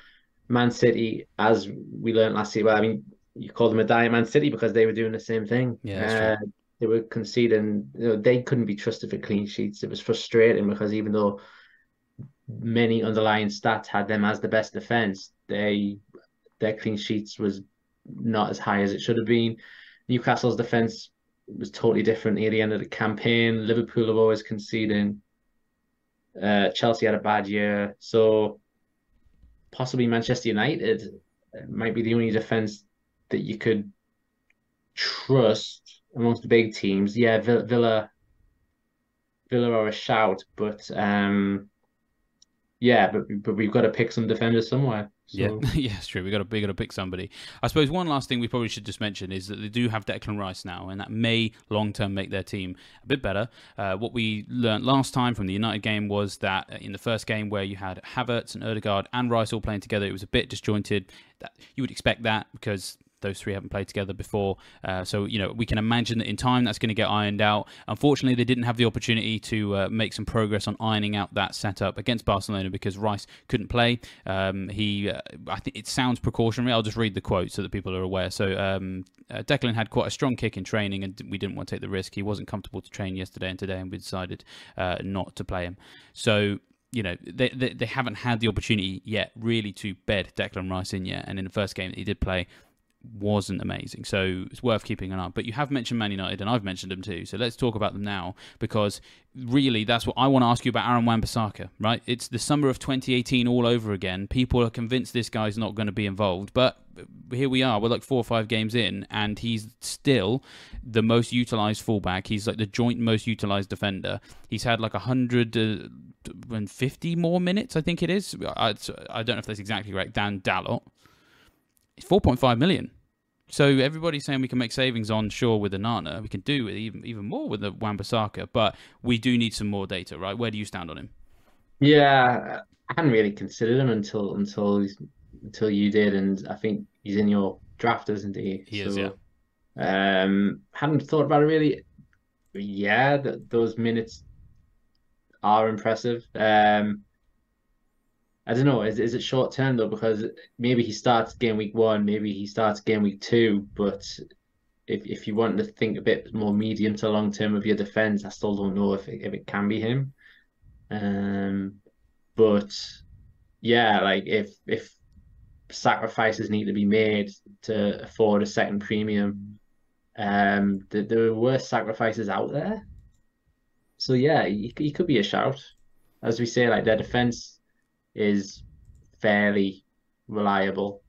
Man City, as we learned last year. Well, I mean, you called them a diamond Man City because they were doing the same thing. Yeah, uh, they were conceding. You know, they couldn't be trusted for clean sheets. It was frustrating because even though many underlying stats had them as the best defense. They their clean sheets was not as high as it should have been. Newcastle's defense was totally different near the end of the campaign. Liverpool have always conceding. Uh, Chelsea had a bad year, so possibly Manchester United might be the only defense that you could trust amongst the big teams. Yeah, Villa, Villa are a shout, but um, yeah, but but we've got to pick some defenders somewhere. So. Yeah, *laughs* yeah, it's true. We got to we got to pick somebody. I suppose one last thing we probably should just mention is that they do have Declan Rice now, and that may long term make their team a bit better. Uh, what we learned last time from the United game was that in the first game where you had Havertz and Odegaard and Rice all playing together, it was a bit disjointed. That you would expect that because those three haven't played together before. Uh, so, you know, we can imagine that in time that's going to get ironed out. Unfortunately, they didn't have the opportunity to uh, make some progress on ironing out that setup against Barcelona because Rice couldn't play. Um, he, uh, I think it sounds precautionary. I'll just read the quote so that people are aware. So, um, uh, Declan had quite a strong kick in training and we didn't want to take the risk. He wasn't comfortable to train yesterday and today, and we decided uh, not to play him. So, you know, they, they, they haven't had the opportunity yet really to bed Declan Rice in yet. And in the first game that he did play, wasn't amazing. So it's worth keeping an eye. But you have mentioned Man United, and I've mentioned them too. So let's talk about them now because really that's what I want to ask you about Aaron Wan-Bissaka, right? It's the summer of 2018 all over again. People are convinced this guy's not going to be involved, but here we are. We're like four or five games in, and he's still the most utilized fullback. He's like the joint most utilized defender. He's had like a hundred. Uh, and 50 more minutes, I think it is. I, I don't know if that's exactly right. Dan Dalot, it's 4.5 million. So everybody's saying we can make savings on Shaw with Onana. We can do it even even more with the Wan-Bissaka, but we do need some more data, right? Where do you stand on him? Yeah, I hadn't really considered him until until until you did, and I think he's in your draft, isn't he? He so, is, yeah. Um, hadn't thought about it really. Yeah, those minutes are impressive. Um, I don't know. Is is it short term though? Because maybe he starts game week one, maybe he starts game week two. But if if you want to think a bit more medium to long term of your defense, I still don't know if it, if it can be him. Um, but yeah, like if if sacrifices need to be made to afford a second premium, um, there, there worse sacrifices out there. So yeah, he, he could be a shout. As we say, like their defense is fairly reliable.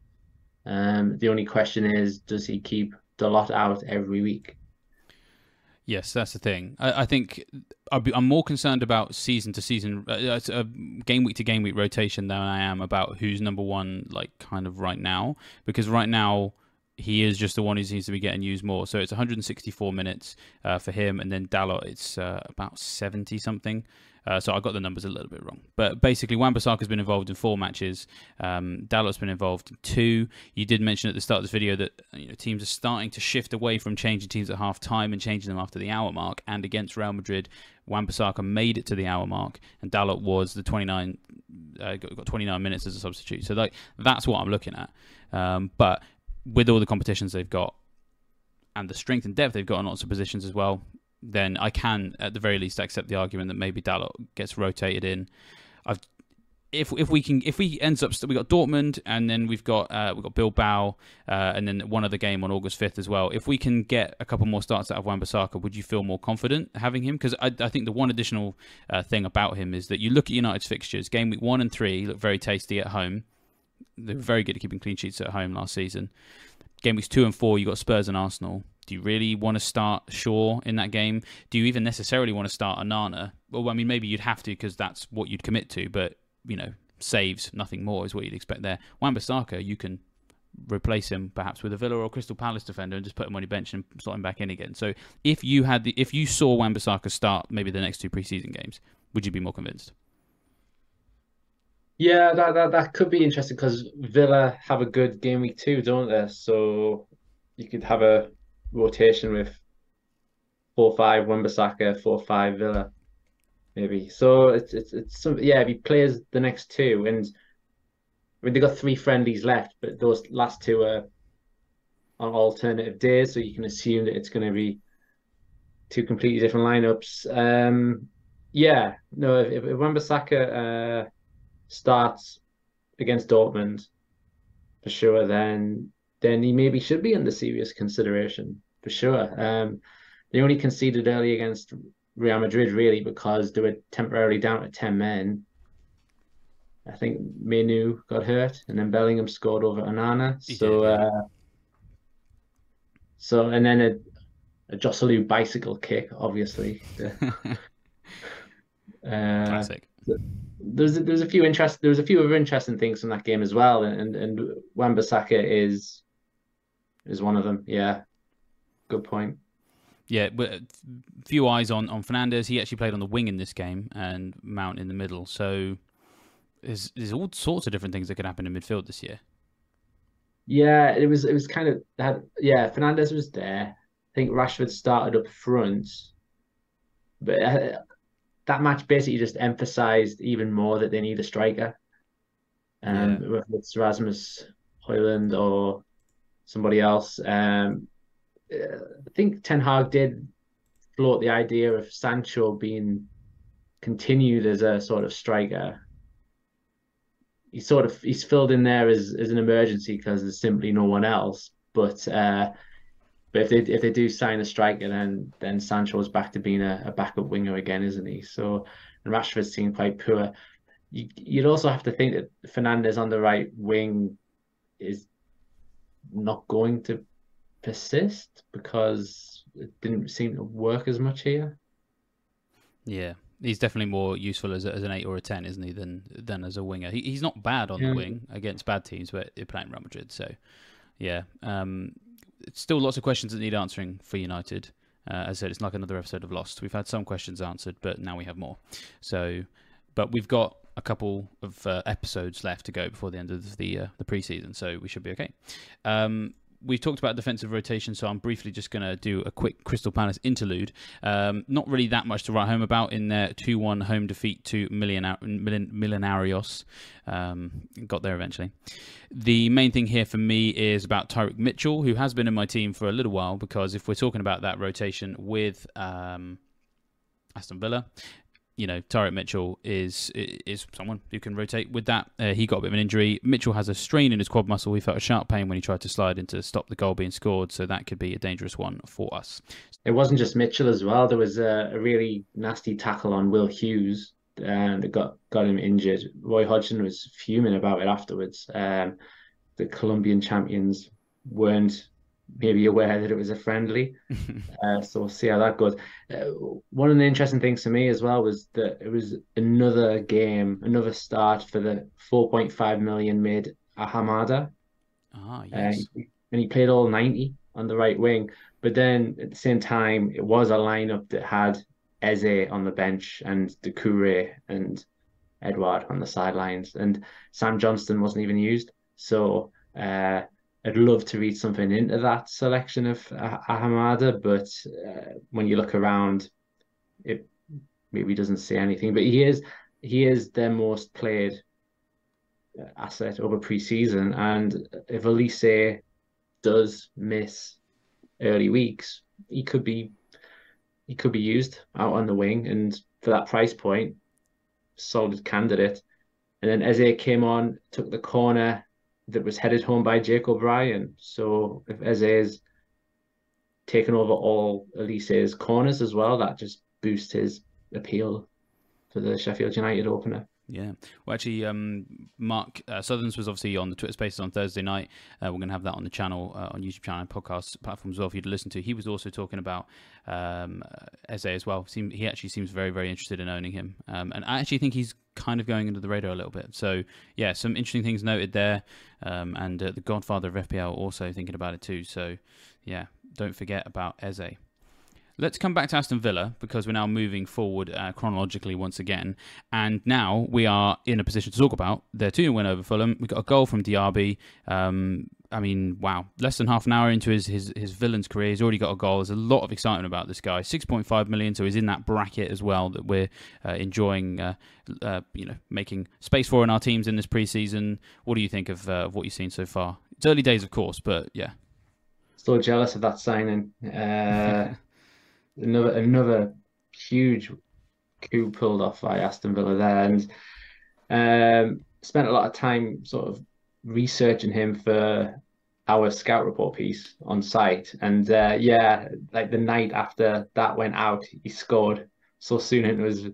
Um, the only question is, does he keep the lot out every week? Yes, that's the thing. I, I think be, I'm more concerned about season to season, uh, uh, game week to game week rotation than I am about who's number one, like kind of right now. Because right now, he is just the one who seems to be getting used more. So it's 164 minutes uh, for him, and then Dalot it's uh, about 70 something. Uh, so I got the numbers a little bit wrong. But basically, Wan-Bissaka has been involved in four matches. Um, Dalot's been involved in two. You did mention at the start of this video that you know, teams are starting to shift away from changing teams at half time and changing them after the hour mark. And against Real Madrid, Wan-Bissaka made it to the hour mark, and Dalot was the 29 uh, got 29 minutes as a substitute. So like that's what I'm looking at. Um, but with all the competitions they've got and the strength and depth they've got in lots of positions as well, then I can at the very least accept the argument that maybe Dalot gets rotated in. I've if if we can if we ends up we got Dortmund and then we've got uh, we've got Bilbao uh, and then one other game on August fifth as well. If we can get a couple more starts out of Wan-Bissaka, would you feel more confident having him? Because I, I think the one additional uh, thing about him is that you look at United's fixtures, game week one and three look very tasty at home. They were hmm. very good at keeping clean sheets at home last season. Game weeks two and four, you got Spurs and Arsenal. Do you really want to start Shaw in that game? Do you even necessarily want to start Onana? Well, I mean, maybe you'd have to because that's what you'd commit to, but, you know, saves, nothing more is what you'd expect there. Wan-Bissaka, you can replace him perhaps with a Villa or Crystal Palace defender and just put him on your bench and slot him back in again. So if you had the if you saw Wan-Bissaka start maybe the next two preseason games, would you be more convinced? Yeah, that that, that could be interesting because Villa have a good game week too, don't they? So you could have a rotation with four five Wan-Bissaka, four five Villa, maybe. So it's it's it's some yeah. If he plays the next two, and I mean they got three friendlies left, but those last two are on alternative days, so you can assume that it's going to be two completely different lineups. Um, yeah, no, if, if Wan-Bissaka uh, starts against Dortmund for sure, then then he maybe should be under serious consideration for sure. Um, they only conceded early against Real Madrid really because they were temporarily down to ten men. I think Mainoo got hurt, and then Bellingham scored over Onana. So, uh, so and then a, a Joselu bicycle kick, obviously. *laughs* uh, Classic. There's there's a few interest there's a few other interesting things from that game as well, and and Wan-Bissaka is is one of them. Yeah, good point. Yeah, but few eyes on on Fernandes. He actually played on the wing in this game, and Mount in the middle. So there's there's all sorts of different things that could happen in midfield this year. Yeah, it was it was kind of that. Yeah, Fernandes was there. I think Rashford started up front, but uh, that match basically just emphasized even more that they need a striker. Um, yeah. whether it's Rasmus Højlund or somebody else. Um, I think Ten Hag did float the idea of Sancho being continued as a sort of striker. He's sort of he's filled in there as, as an emergency because there's simply no one else. But uh, but if they if they do sign a striker, then then Sancho's back to being a, a backup winger again, isn't he? So and Rashford's seemed quite poor. You, you'd also have to think that Fernandes on the right wing is not going to persist because it didn't seem to work as much here. Yeah, he's definitely more useful as, as an eight or a ten, isn't he, than than as a winger. He, he's not bad on yeah. the wing against bad teams, but they're playing Real Madrid. So, yeah, um, still lots of questions that need answering for United. Uh, as I said, it's like another episode of Lost. We've had some questions answered, but now we have more. So, but we've got a couple of uh, episodes left to go before the end of the uh, the preseason, so we should be okay. Um, we've talked about defensive rotation, so I'm briefly just going to do a quick Crystal Palace interlude. Um, not really that much to write home about in their 2 1 home defeat to Millonarios. Um, got there eventually. The main thing here for me is about Tyrick Mitchell, who has been in my team for a little while, because if we're talking about that rotation with. Um, Aston Villa you know, Tyrick Mitchell is is someone who can rotate with that. Uh, he got a bit of an injury. Mitchell has a strain in his quad muscle. He felt a sharp pain when he tried to slide in to stop the goal being scored, so that could be a dangerous one for us. It wasn't just Mitchell as well. There was a, a really nasty tackle on Will Hughes uh, that got got him injured. Roy Hodgson was fuming about it afterwards. Um, the Colombian champions weren't maybe aware that it was a friendly. *laughs* uh, so we'll see how that goes. Uh, one of the interesting things to me as well was that it was another game, another start for the 4.5 million mid Ahamada. Ah, Uh, yes. and he played all 90 on the right wing. But then at the same time, it was a lineup that had Eze on the bench and Doucouré and Edouard on the sidelines. And Sam Johnstone wasn't even used. So uh, I'd love to read something into that selection of Ah- Ahamada. But uh, when you look around, it maybe doesn't say anything. But he is he is their most played uh, asset over preseason. And if Olise does miss early weeks, he could be he could be used out on the wing, and for that price point, solid candidate. And then Eze came on, took the corner that was headed home by Jake O'Brien. So if Eze is taken over all Olise's corners as well, that just boosts his appeal for the Sheffield United opener. Yeah. Well, actually, um, Mark uh, Sutherns was obviously on the Twitter Spaces on Thursday night. Uh, we're going to have that on the channel, uh, on YouTube channel and podcast platforms as well for you to listen to. He was also talking about um, Eze as well. Seem, he actually seems very, very interested in owning him. Um, and I actually think he's kind of going under the radar a little bit. So, yeah, some interesting things noted there. Um, and uh, the godfather of FPL also thinking about it too. So, yeah, don't forget about Eze. Let's come back to Aston Villa because we're now moving forward uh, chronologically once again. And now we are in a position to talk about their 2 win over Fulham. We got a goal from Diaby. Um, I mean, wow. Less than half an hour into his, his, his villain's career, he's already got a goal. There's a lot of excitement about this guy. 6.5 million, so he's in that bracket as well that we're uh, enjoying, uh, uh, you know, making space for in our teams in this preseason. What do you think of, uh, of what you've seen so far? It's early days, of course, but yeah. Still jealous of that signing. Another another huge coup pulled off by Aston Villa there, and um, spent a lot of time sort of researching him for our scout report piece on site. And uh, yeah, like the night after that went out, he scored so soon into his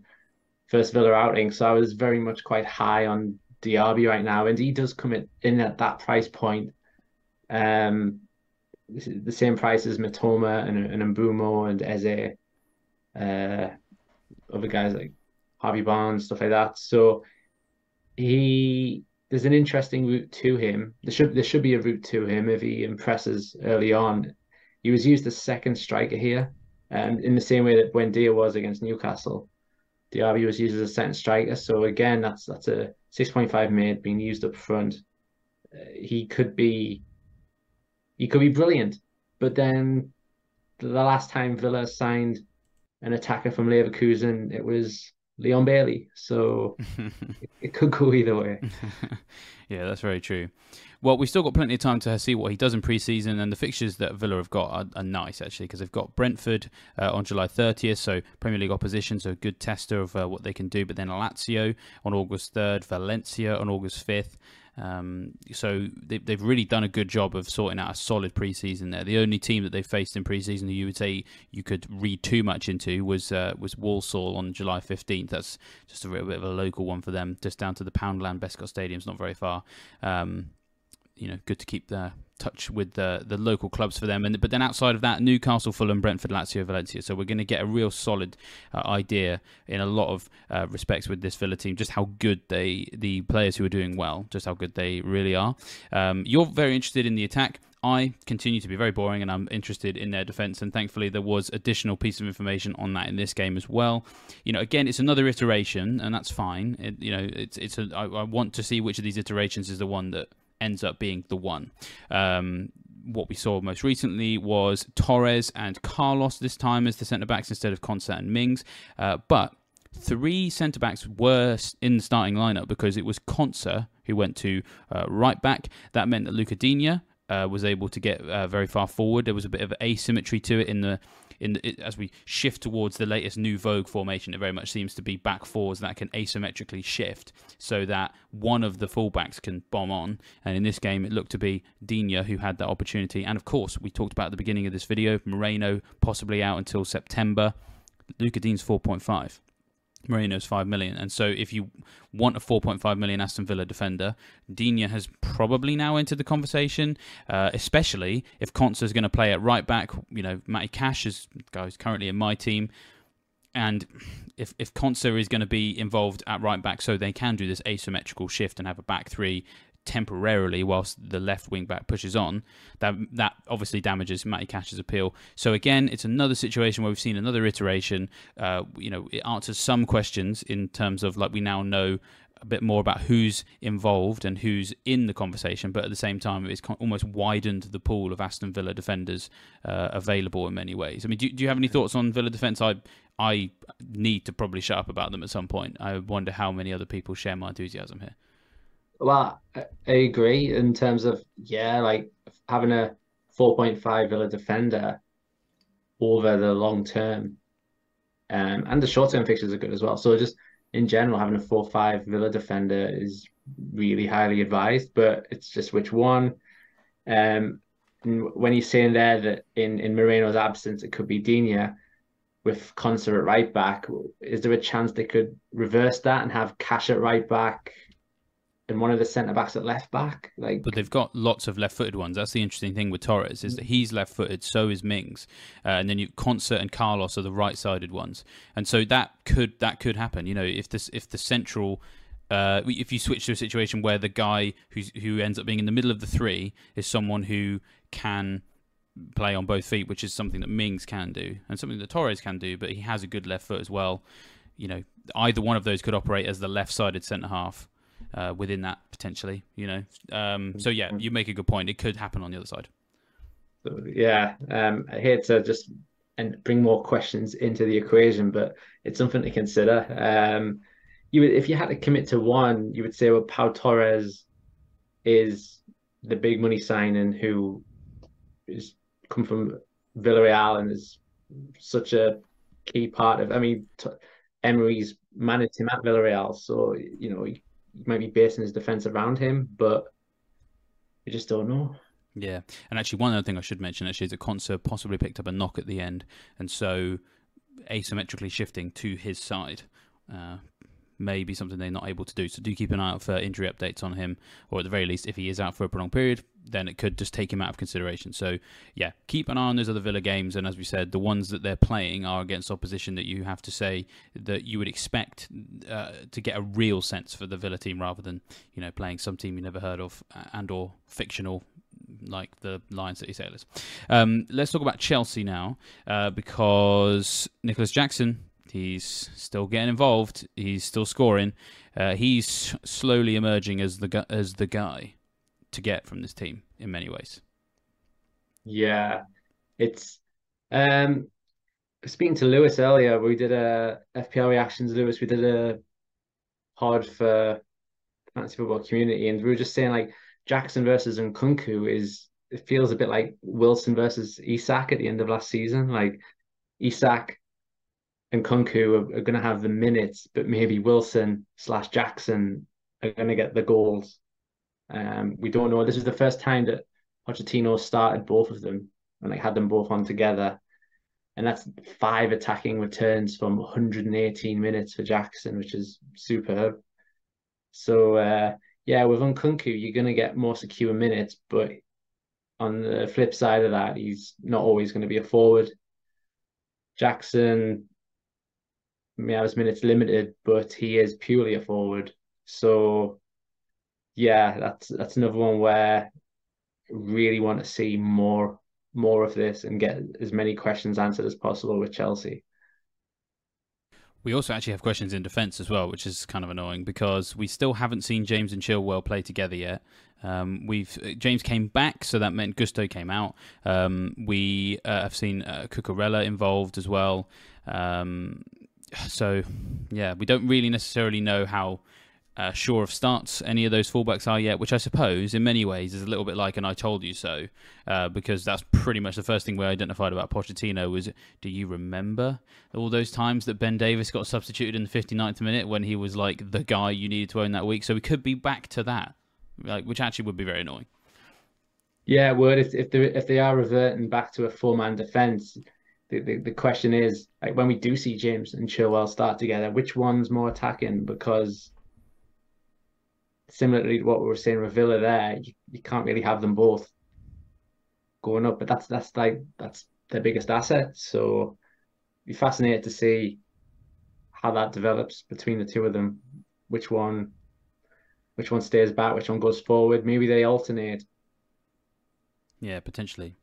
first Villa outing. So I was very much quite high on Diaby right now, and he does come in, in at that price point. Um, the same price as Mitoma and, and Mbeumo and Eze, uh, other guys like Harvey Barnes, stuff like that. So he there's an interesting route to him. There should there should be a route to him if he impresses early on. He was used as second striker here, and in the same way that Buendia was against Newcastle, Diaby was used as a second striker. So again, that's that's a 6.5 mid being used up front. Uh, he could be he could be brilliant. But then the last time Villa signed an attacker from Leverkusen, it was Leon Bailey. So it, *laughs* it could go either way. *laughs* yeah, that's very true. Well, we've still got plenty of time to see what he does in pre-season, and the fixtures that Villa have got are, are nice actually because they've got Brentford uh, on July 30th, so Premier League opposition, so a good tester of uh, what they can do. But then Lazio on August 3rd, Valencia on August 5th. Um, so they, they've really done a good job of sorting out a solid preseason there. The only team that they faced in preseason who you would say you could read too much into was uh, was Walsall on July 15th. That's just a bit of a local one for them, just down to the Poundland Bescot Stadium's not very far. Um, you know, good to keep the touch with the the local clubs for them. And but then outside of that, Newcastle, Fulham, Brentford, Lazio, Valencia. So we're going to get a real solid uh, idea in a lot of uh, respects with this Villa team, just how good they the players who are doing well, just how good they really are. Um, you're very interested in the attack. I continue to be very boring and I'm interested in their defence. And thankfully, there was additional piece of information on that in this game as well. You know, again, it's another iteration, and that's fine. It, you know, it's it's a, I, I want to see which of these iterations is the one that ends up being the one. Um, what we saw most recently was Torres and Carlos this time as the centre backs instead of Konsa and Mings. Uh, but three centre backs were in the starting lineup because it was Konsa who went to uh, right back. That meant that Luca Digne uh, was able to get uh, very far forward. There was a bit of asymmetry to it in the in the, as we shift towards the latest new Vogue formation. It very much seems to be back fours that can asymmetrically shift so that one of the fullbacks can bomb on. And in this game, it looked to be Digne who had that opportunity. And of course, we talked about at the beginning of this video, Moreno possibly out until September. Luca Digne's 4.5. Moreno's five million, and so if you want a 4.5 million Aston Villa defender, Digne has probably now entered the conversation, uh, especially if Konsa is going to play at right back. You know, Matty Cash is guy who's currently in my team, and if if Konsa is going to be involved at right back, so they can do this asymmetrical shift and have a back three temporarily whilst the left wing back pushes on, that that obviously damages Matty Cash's appeal. So again, it's another situation where we've seen another iteration. Uh, you know, it answers some questions in terms of like we now know a bit more about who's involved and who's in the conversation, but at the same time, it's almost widened the pool of Aston Villa defenders uh, available in many ways. I mean, do, do you have any thoughts on Villa defence? I I need to probably shut up about them at some point. I wonder how many other people share my enthusiasm here. Well, I, agree in terms of yeah, like having a 4.5 Villa defender over the long term, um, and the short term fixtures are good as well. So just in general, having a 4-5 Villa defender is really highly advised, but it's just which one. Um, when he's saying there that in in Moreno's absence, it could be Digne with Konsa at right back. Is there a chance they could reverse that and have Cash at right back and one of the centre backs at left back. Like, but they've got lots of left-footed ones. That's the interesting thing with Torres is that he's left-footed, so is Mings, uh, and then you Konsa and Carlos are the right-sided ones, and so that could that could happen. You know, if this if the central uh, if you switch to a situation where the guy who's, who ends up being in the middle of the three is someone who can play on both feet, which is something that Mings can do and something that Torres can do, but he has a good left foot as well. You know, either one of those could operate as the left-sided centre half uh, within that potentially. You know, um, so yeah, you make a good point. It could happen on the other side. Yeah, um, I hate to just and bring more questions into the equation, but it's something to consider. Um, you would, if you had to commit to one, you would say, well, Pau Torres is the big money signing who is come from Villarreal and is such a key part of. I mean, t- Emery's managed him at Villarreal, so you know might be basing his defense around him, but we just don't know. Yeah, and actually, one other thing I should mention actually is that Konsa possibly picked up a knock at the end, and so asymmetrically shifting to his side uh, may be something they're not able to do. So do keep an eye out for injury updates on him, or at the very least, if he is out for a prolonged period, then it could just take him out of consideration. So yeah, keep an eye on those other Villa games, and as we said, the ones that they're playing are against opposition that you have to say that you would expect uh, to get a real sense for the Villa team rather than you know playing some team you never heard of and or fictional like the Lion City Sailors. Um, let's talk about Chelsea now, uh, because Nicolas Jackson He's still getting involved. He's still scoring. Uh, he's slowly emerging as the gu- as the guy to get from this team in many ways. Yeah, it's um speaking to Lewis earlier. We did a FPL reactions. Lewis, we did a pod for fantasy football community, and we were just saying like Jackson versus Nkunku is it feels a bit like Wilson versus Isak at the end of last season. Like Isak and Nkunku are, are going to have the minutes, but maybe Wilson slash Jackson are going to get the goals. Um, we don't know. This is the first time that Pochettino started both of them and like had them both on together. And that's five attacking returns from 118 minutes for Jackson, which is superb. So uh, yeah, with Nkunku, you're going to get more secure minutes, but on the flip side of that, he's not always going to be a forward. Jackson may have his minutes limited, but he is purely a forward. So yeah, that's that's another one where I really want to see more more of this and get as many questions answered as possible with Chelsea. We also actually have questions in defence as well, which is kind of annoying because we still haven't seen James and Chilwell play together yet. Um, we've James came back, so that meant Gusto came out. Um, we uh, have seen uh, Cucurella involved as well. Um, so yeah, we don't really necessarily know how uh, sure of starts any of those fullbacks are yet, which I suppose in many ways is a little bit like an "I told you so," uh, because that's pretty much the first thing we identified about Pochettino was, do you remember all those times that Ben Davies got substituted in the 59th minute when he was like the guy you needed to own that week? So we could be back to that, like which actually would be very annoying. Yeah, would if if they if they are reverting back to a four man defense, the, the, the question is like when we do see James and Chilwell start together, which one's more attacking? Because similarly to what we were saying with Villa there, you, you can't really have them both going up, but that's that's like that's their biggest asset. So be fascinated to see how that develops between the two of them. Which one which one stays back, which one goes forward. Maybe they alternate. Yeah, potentially.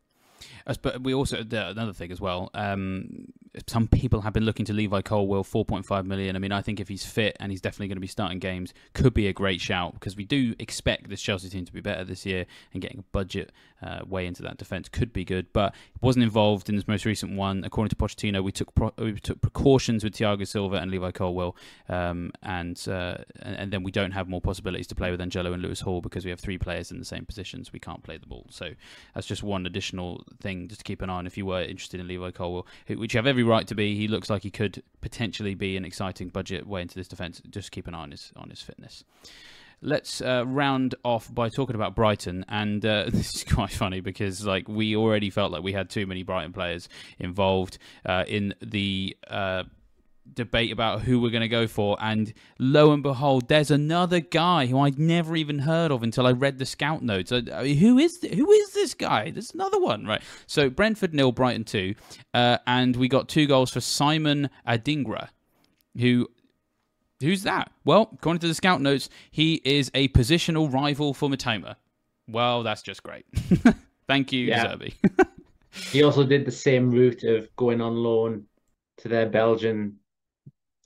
But we also another thing as well. Um, some people have been looking to Levi Colwill, 4.5 million. I mean, I think if he's fit and he's definitely going to be starting games, could be a great shout because we do expect this Chelsea team to be better this year and getting a budget uh, way into that defence could be good. But wasn't involved in this most recent one. According to Pochettino, we took pro- we took precautions with Thiago Silva and Levi Colwill, um, and uh, and then we don't have more possibilities to play with Angelo and Lewis Hall because we have three players in the same positions. We can't play the ball, so that's just one additional thing just to keep an eye on if you were interested in Levi Colwill, which you have every right to be. He looks like he could potentially be an exciting budget way into this defence. Just keep an eye on his on his fitness. Let's uh, round off by talking about Brighton, and uh, *laughs* this is quite funny because like we already felt like we had too many Brighton players involved uh, in the uh, debate about who we're going to go for. And lo and behold, there's another guy who I'd never even heard of until I read the scout notes. I, I mean, who is th- who is this guy? There's another one, right? So Brentford nil, Brighton two, uh, and we got two goals for Simon Adingra, who. Who's that? Well, according to the scout notes, he is a positional rival for Mitoma. Well, that's just great. *laughs* Thank you, yeah. Zerbi. *laughs* he also did the same route of going on loan to their Belgian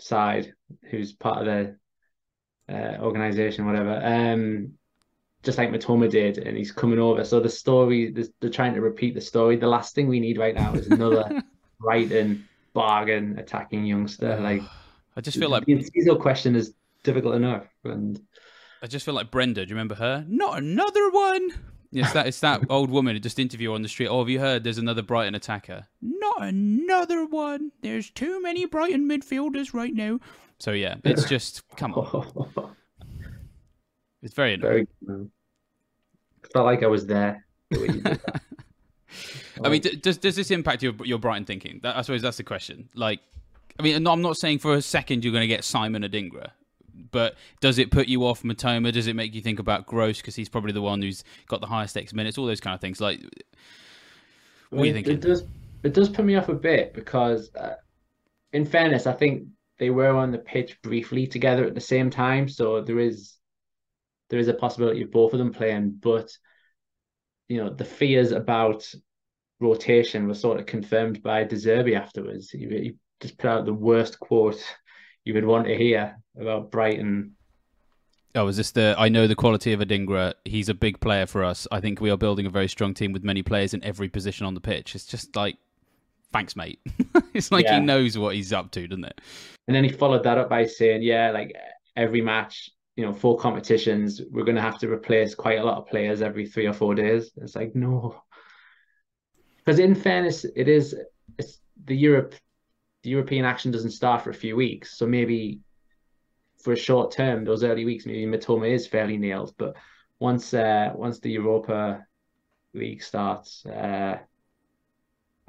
side, who's part of the uh, organization, whatever. Um, just like Mitoma did, and he's coming over. So the story, they're trying to repeat the story. The last thing we need right now is another *laughs* Brighton bargain attacking youngster. Like, I just feel like the Ezekiel question is difficult enough, and I just feel like Brenda. Do you remember her? Not another one. Yes, that it's that old woman who just interviewed on the street. Oh, have you heard? There's another Brighton attacker. Not another one. There's too many Brighton midfielders right now. So yeah, it's just come on. *laughs* It's very annoying. Very. Felt like I was there. *laughs* *laughs* I mean, oh. does does this impact your your Brighton thinking? That, I suppose that's the question. Like, I mean, I'm not saying for a second you're going to get Simon Adingra but does it put you off Mitoma? Does it make you think about Gross because he's probably the one who's got the highest X minutes? All those kind of things. Like, what you thinking? It does. It does put me off a bit because, uh, in fairness, I think they were on the pitch briefly together at the same time, so there is there is a possibility of both of them playing. But you know, the fears about rotation were sort of confirmed by De Zerbi afterwards. He, he just put out the worst quote you would want to hear about Brighton. Oh, is this the? I know the quality of Adingra. He's a big player for us. I think we are building a very strong team with many players in every position on the pitch. It's just like, thanks, mate. *laughs* it's like yeah. he knows what he's up to, doesn't it? And then he followed that up by saying, "Yeah, like every match, you know, four competitions, we're going to have to replace quite a lot of players every three or four days." It's like no, because in fairness, it is it's the Europe the European action doesn't start for a few weeks. So maybe for a short term, those early weeks, maybe Mitoma is fairly nailed. But once uh, once the Europa League starts, uh,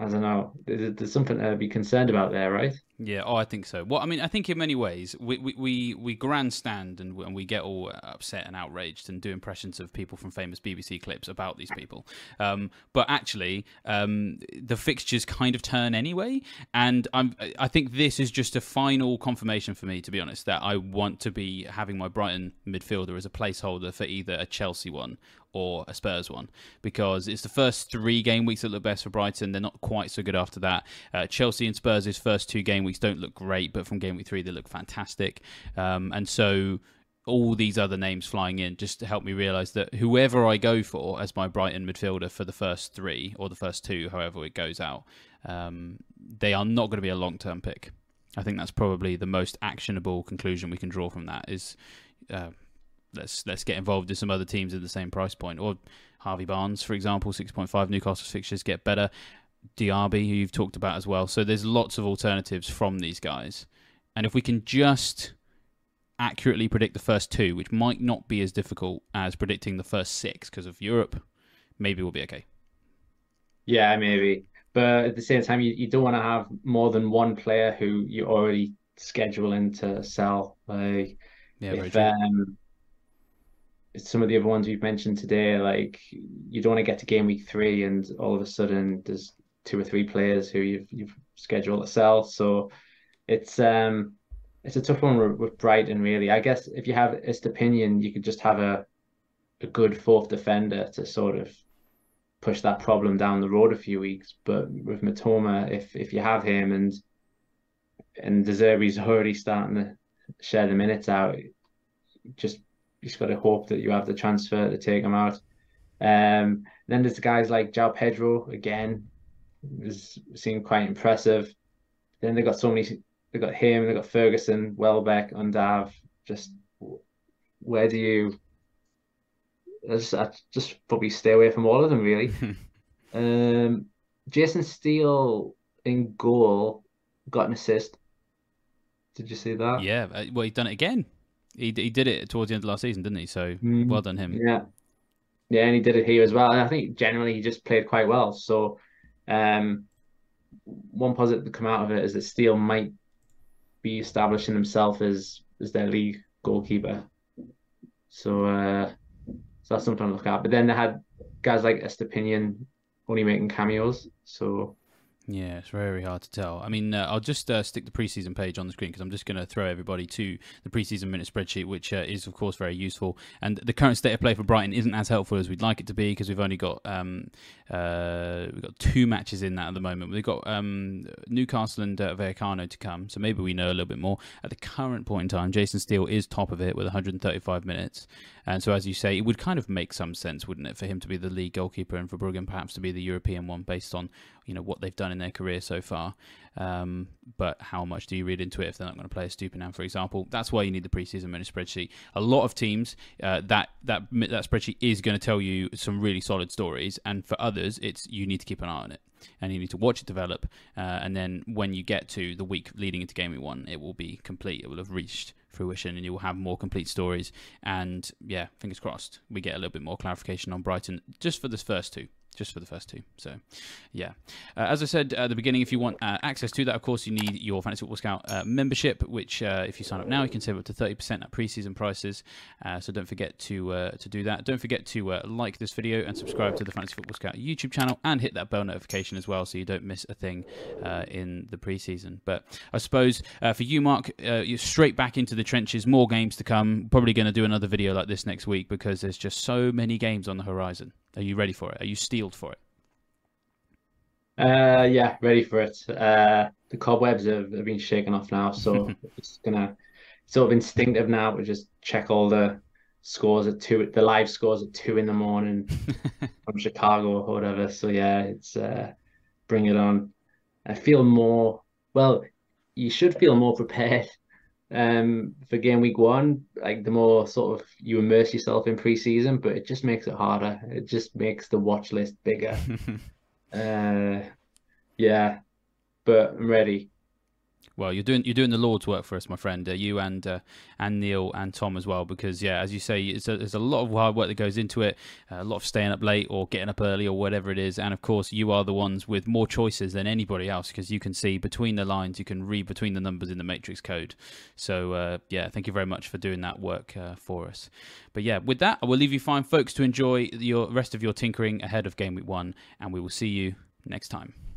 I don't know. There's, something to be concerned about there, right? Yeah, oh, I think so. Well, I mean, I think in many ways we we we, we grandstand and, and we get all upset and outraged and do impressions of people from famous BBC clips about these people. Um, but actually, um, the fixtures kind of turn anyway, and I'm I think this is just a final confirmation for me, to be honest, that I want to be having my Brighton midfielder as a placeholder for either a Chelsea one or a Spurs one because it's the first three game weeks that look best for Brighton. They're not quite so good after that. Uh, Chelsea and Spurs' first two game weeks don't look great, but from game week three they look fantastic. Um, and so all these other names flying in just to help me realise that whoever I go for as my Brighton midfielder for the first three or the first two, however it goes out, um, they are not going to be a long term pick. I think that's probably the most actionable conclusion we can draw from that. Is uh, let's let's get involved in some other teams at the same price point, or Harvey Barnes, for example, six point five. Newcastle's fixtures get better. Diaby, who you've talked about as well. So there's lots of alternatives from these guys. And if we can just accurately predict the first two, which might not be as difficult as predicting the first six because of Europe, maybe we'll be okay. Yeah, maybe. but at the same time, you, you don't want to have more than one player who you already scheduling to sell. Like Yeah, very if um, some of the other ones we've mentioned today, like you don't want to get to game week three and all of a sudden there's two or three players who you've you've scheduled to sell. So it's um it's a tough one with, Brighton really. I guess if you have Estupiñán, you could just have a a good fourth defender to sort of push that problem down the road a few weeks. But with Mitoma, if if you have him and and De Zerbi's *laughs* already starting to share the minutes out, just you just got to hope that you have the transfer to take him out. Um, then there's guys like João Pedro again, was seemed quite impressive. Then they got so many. They got him. They got Ferguson, Welbeck, Undav. Just where do you? I just, I just probably stay away from all of them really. *laughs* um, Jason Steele in goal got an assist. Did you see that? Yeah, uh, well, he's done it again. He he did it towards the end of last season, didn't he? So Mm. well done him. Yeah. Yeah, and he did it here as well. And I think generally he just played quite well. So um one positive to come out of it is that Steele might be establishing himself as as their league goalkeeper. So uh so that's something to look at. But then they had guys like Estupiñán only making cameos. So Yeah, it's very hard to tell. I mean, uh, I'll just uh, stick the preseason page on the screen because I'm just going to throw everybody to the preseason minute spreadsheet, which uh, is, of course, very useful. And the current state of play for Brighton isn't as helpful as we'd like it to be because we've only got um, uh, we've got two matches in that at the moment. We've got um, Newcastle and uh, Vallecano to come, so maybe we know a little bit more. At the current point in time, Jason Steele is top of it with 135 minutes. And so, as you say, it would kind of make some sense, wouldn't it, for him to be the league goalkeeper and for Bruggen perhaps to be the European one based on you know what they've done in their career so far. Um, but how much do you read into it if they're not going to play Estupiñán, for example? That's why you need the preseason minute spreadsheet. A lot of teams uh, that that that spreadsheet is going to tell you some really solid stories, and for others, it's you need to keep an eye on it and you need to watch it develop. Uh, and then when you get to the week leading into game week one, it will be complete. It will have reached fruition, and you will have more complete stories. And yeah, fingers crossed, we get a little bit more clarification on Brighton just for this first two. Just for the first two. So, yeah. Uh, as I said at the beginning, if you want uh, access to that, of course, you need your Fantasy Football Scout uh, membership, which uh, if you sign up now, you can save up to 30% at preseason prices. Uh, so don't forget to uh, to do that. Don't forget to like this video and subscribe to the Fantasy Football Scout YouTube channel and hit that bell notification as well so you don't miss a thing in the preseason. But I suppose for you, Marc, you're straight back into the trenches, more games to come. Probably going to do another video like this next week because there's just so many games on the horizon. Are you ready for it? Are you steeled for it? uh yeah, ready for it. Uh the cobwebs have, have been shaken off now, so *laughs* it's gonna sort of instinctive now to just check all the scores at two the live scores at two in the morning *laughs* from Chicago or whatever. So yeah, it's uh bring it on. I feel more well, you should feel more prepared um for game week one. Like the more sort of you immerse yourself in preseason, but it just makes it harder. It just makes the watch list bigger. *laughs* Uh yeah, but I'm ready. Well, you're doing you're doing the Lord's work for us, my friend. Uh, you and uh, and Neil and Tom as well, because yeah, as you say, it's a, there's a lot of hard work that goes into it, a lot of staying up late or getting up early or whatever it is, and of course, you are the ones with more choices than anybody else because you can see between the lines, you can read between the numbers in the matrix code. So uh, yeah, thank you very much for doing that work uh, for us. But yeah, with that, I will leave you fine, folks, to enjoy your rest of your tinkering ahead of game week one, and we will see you next time.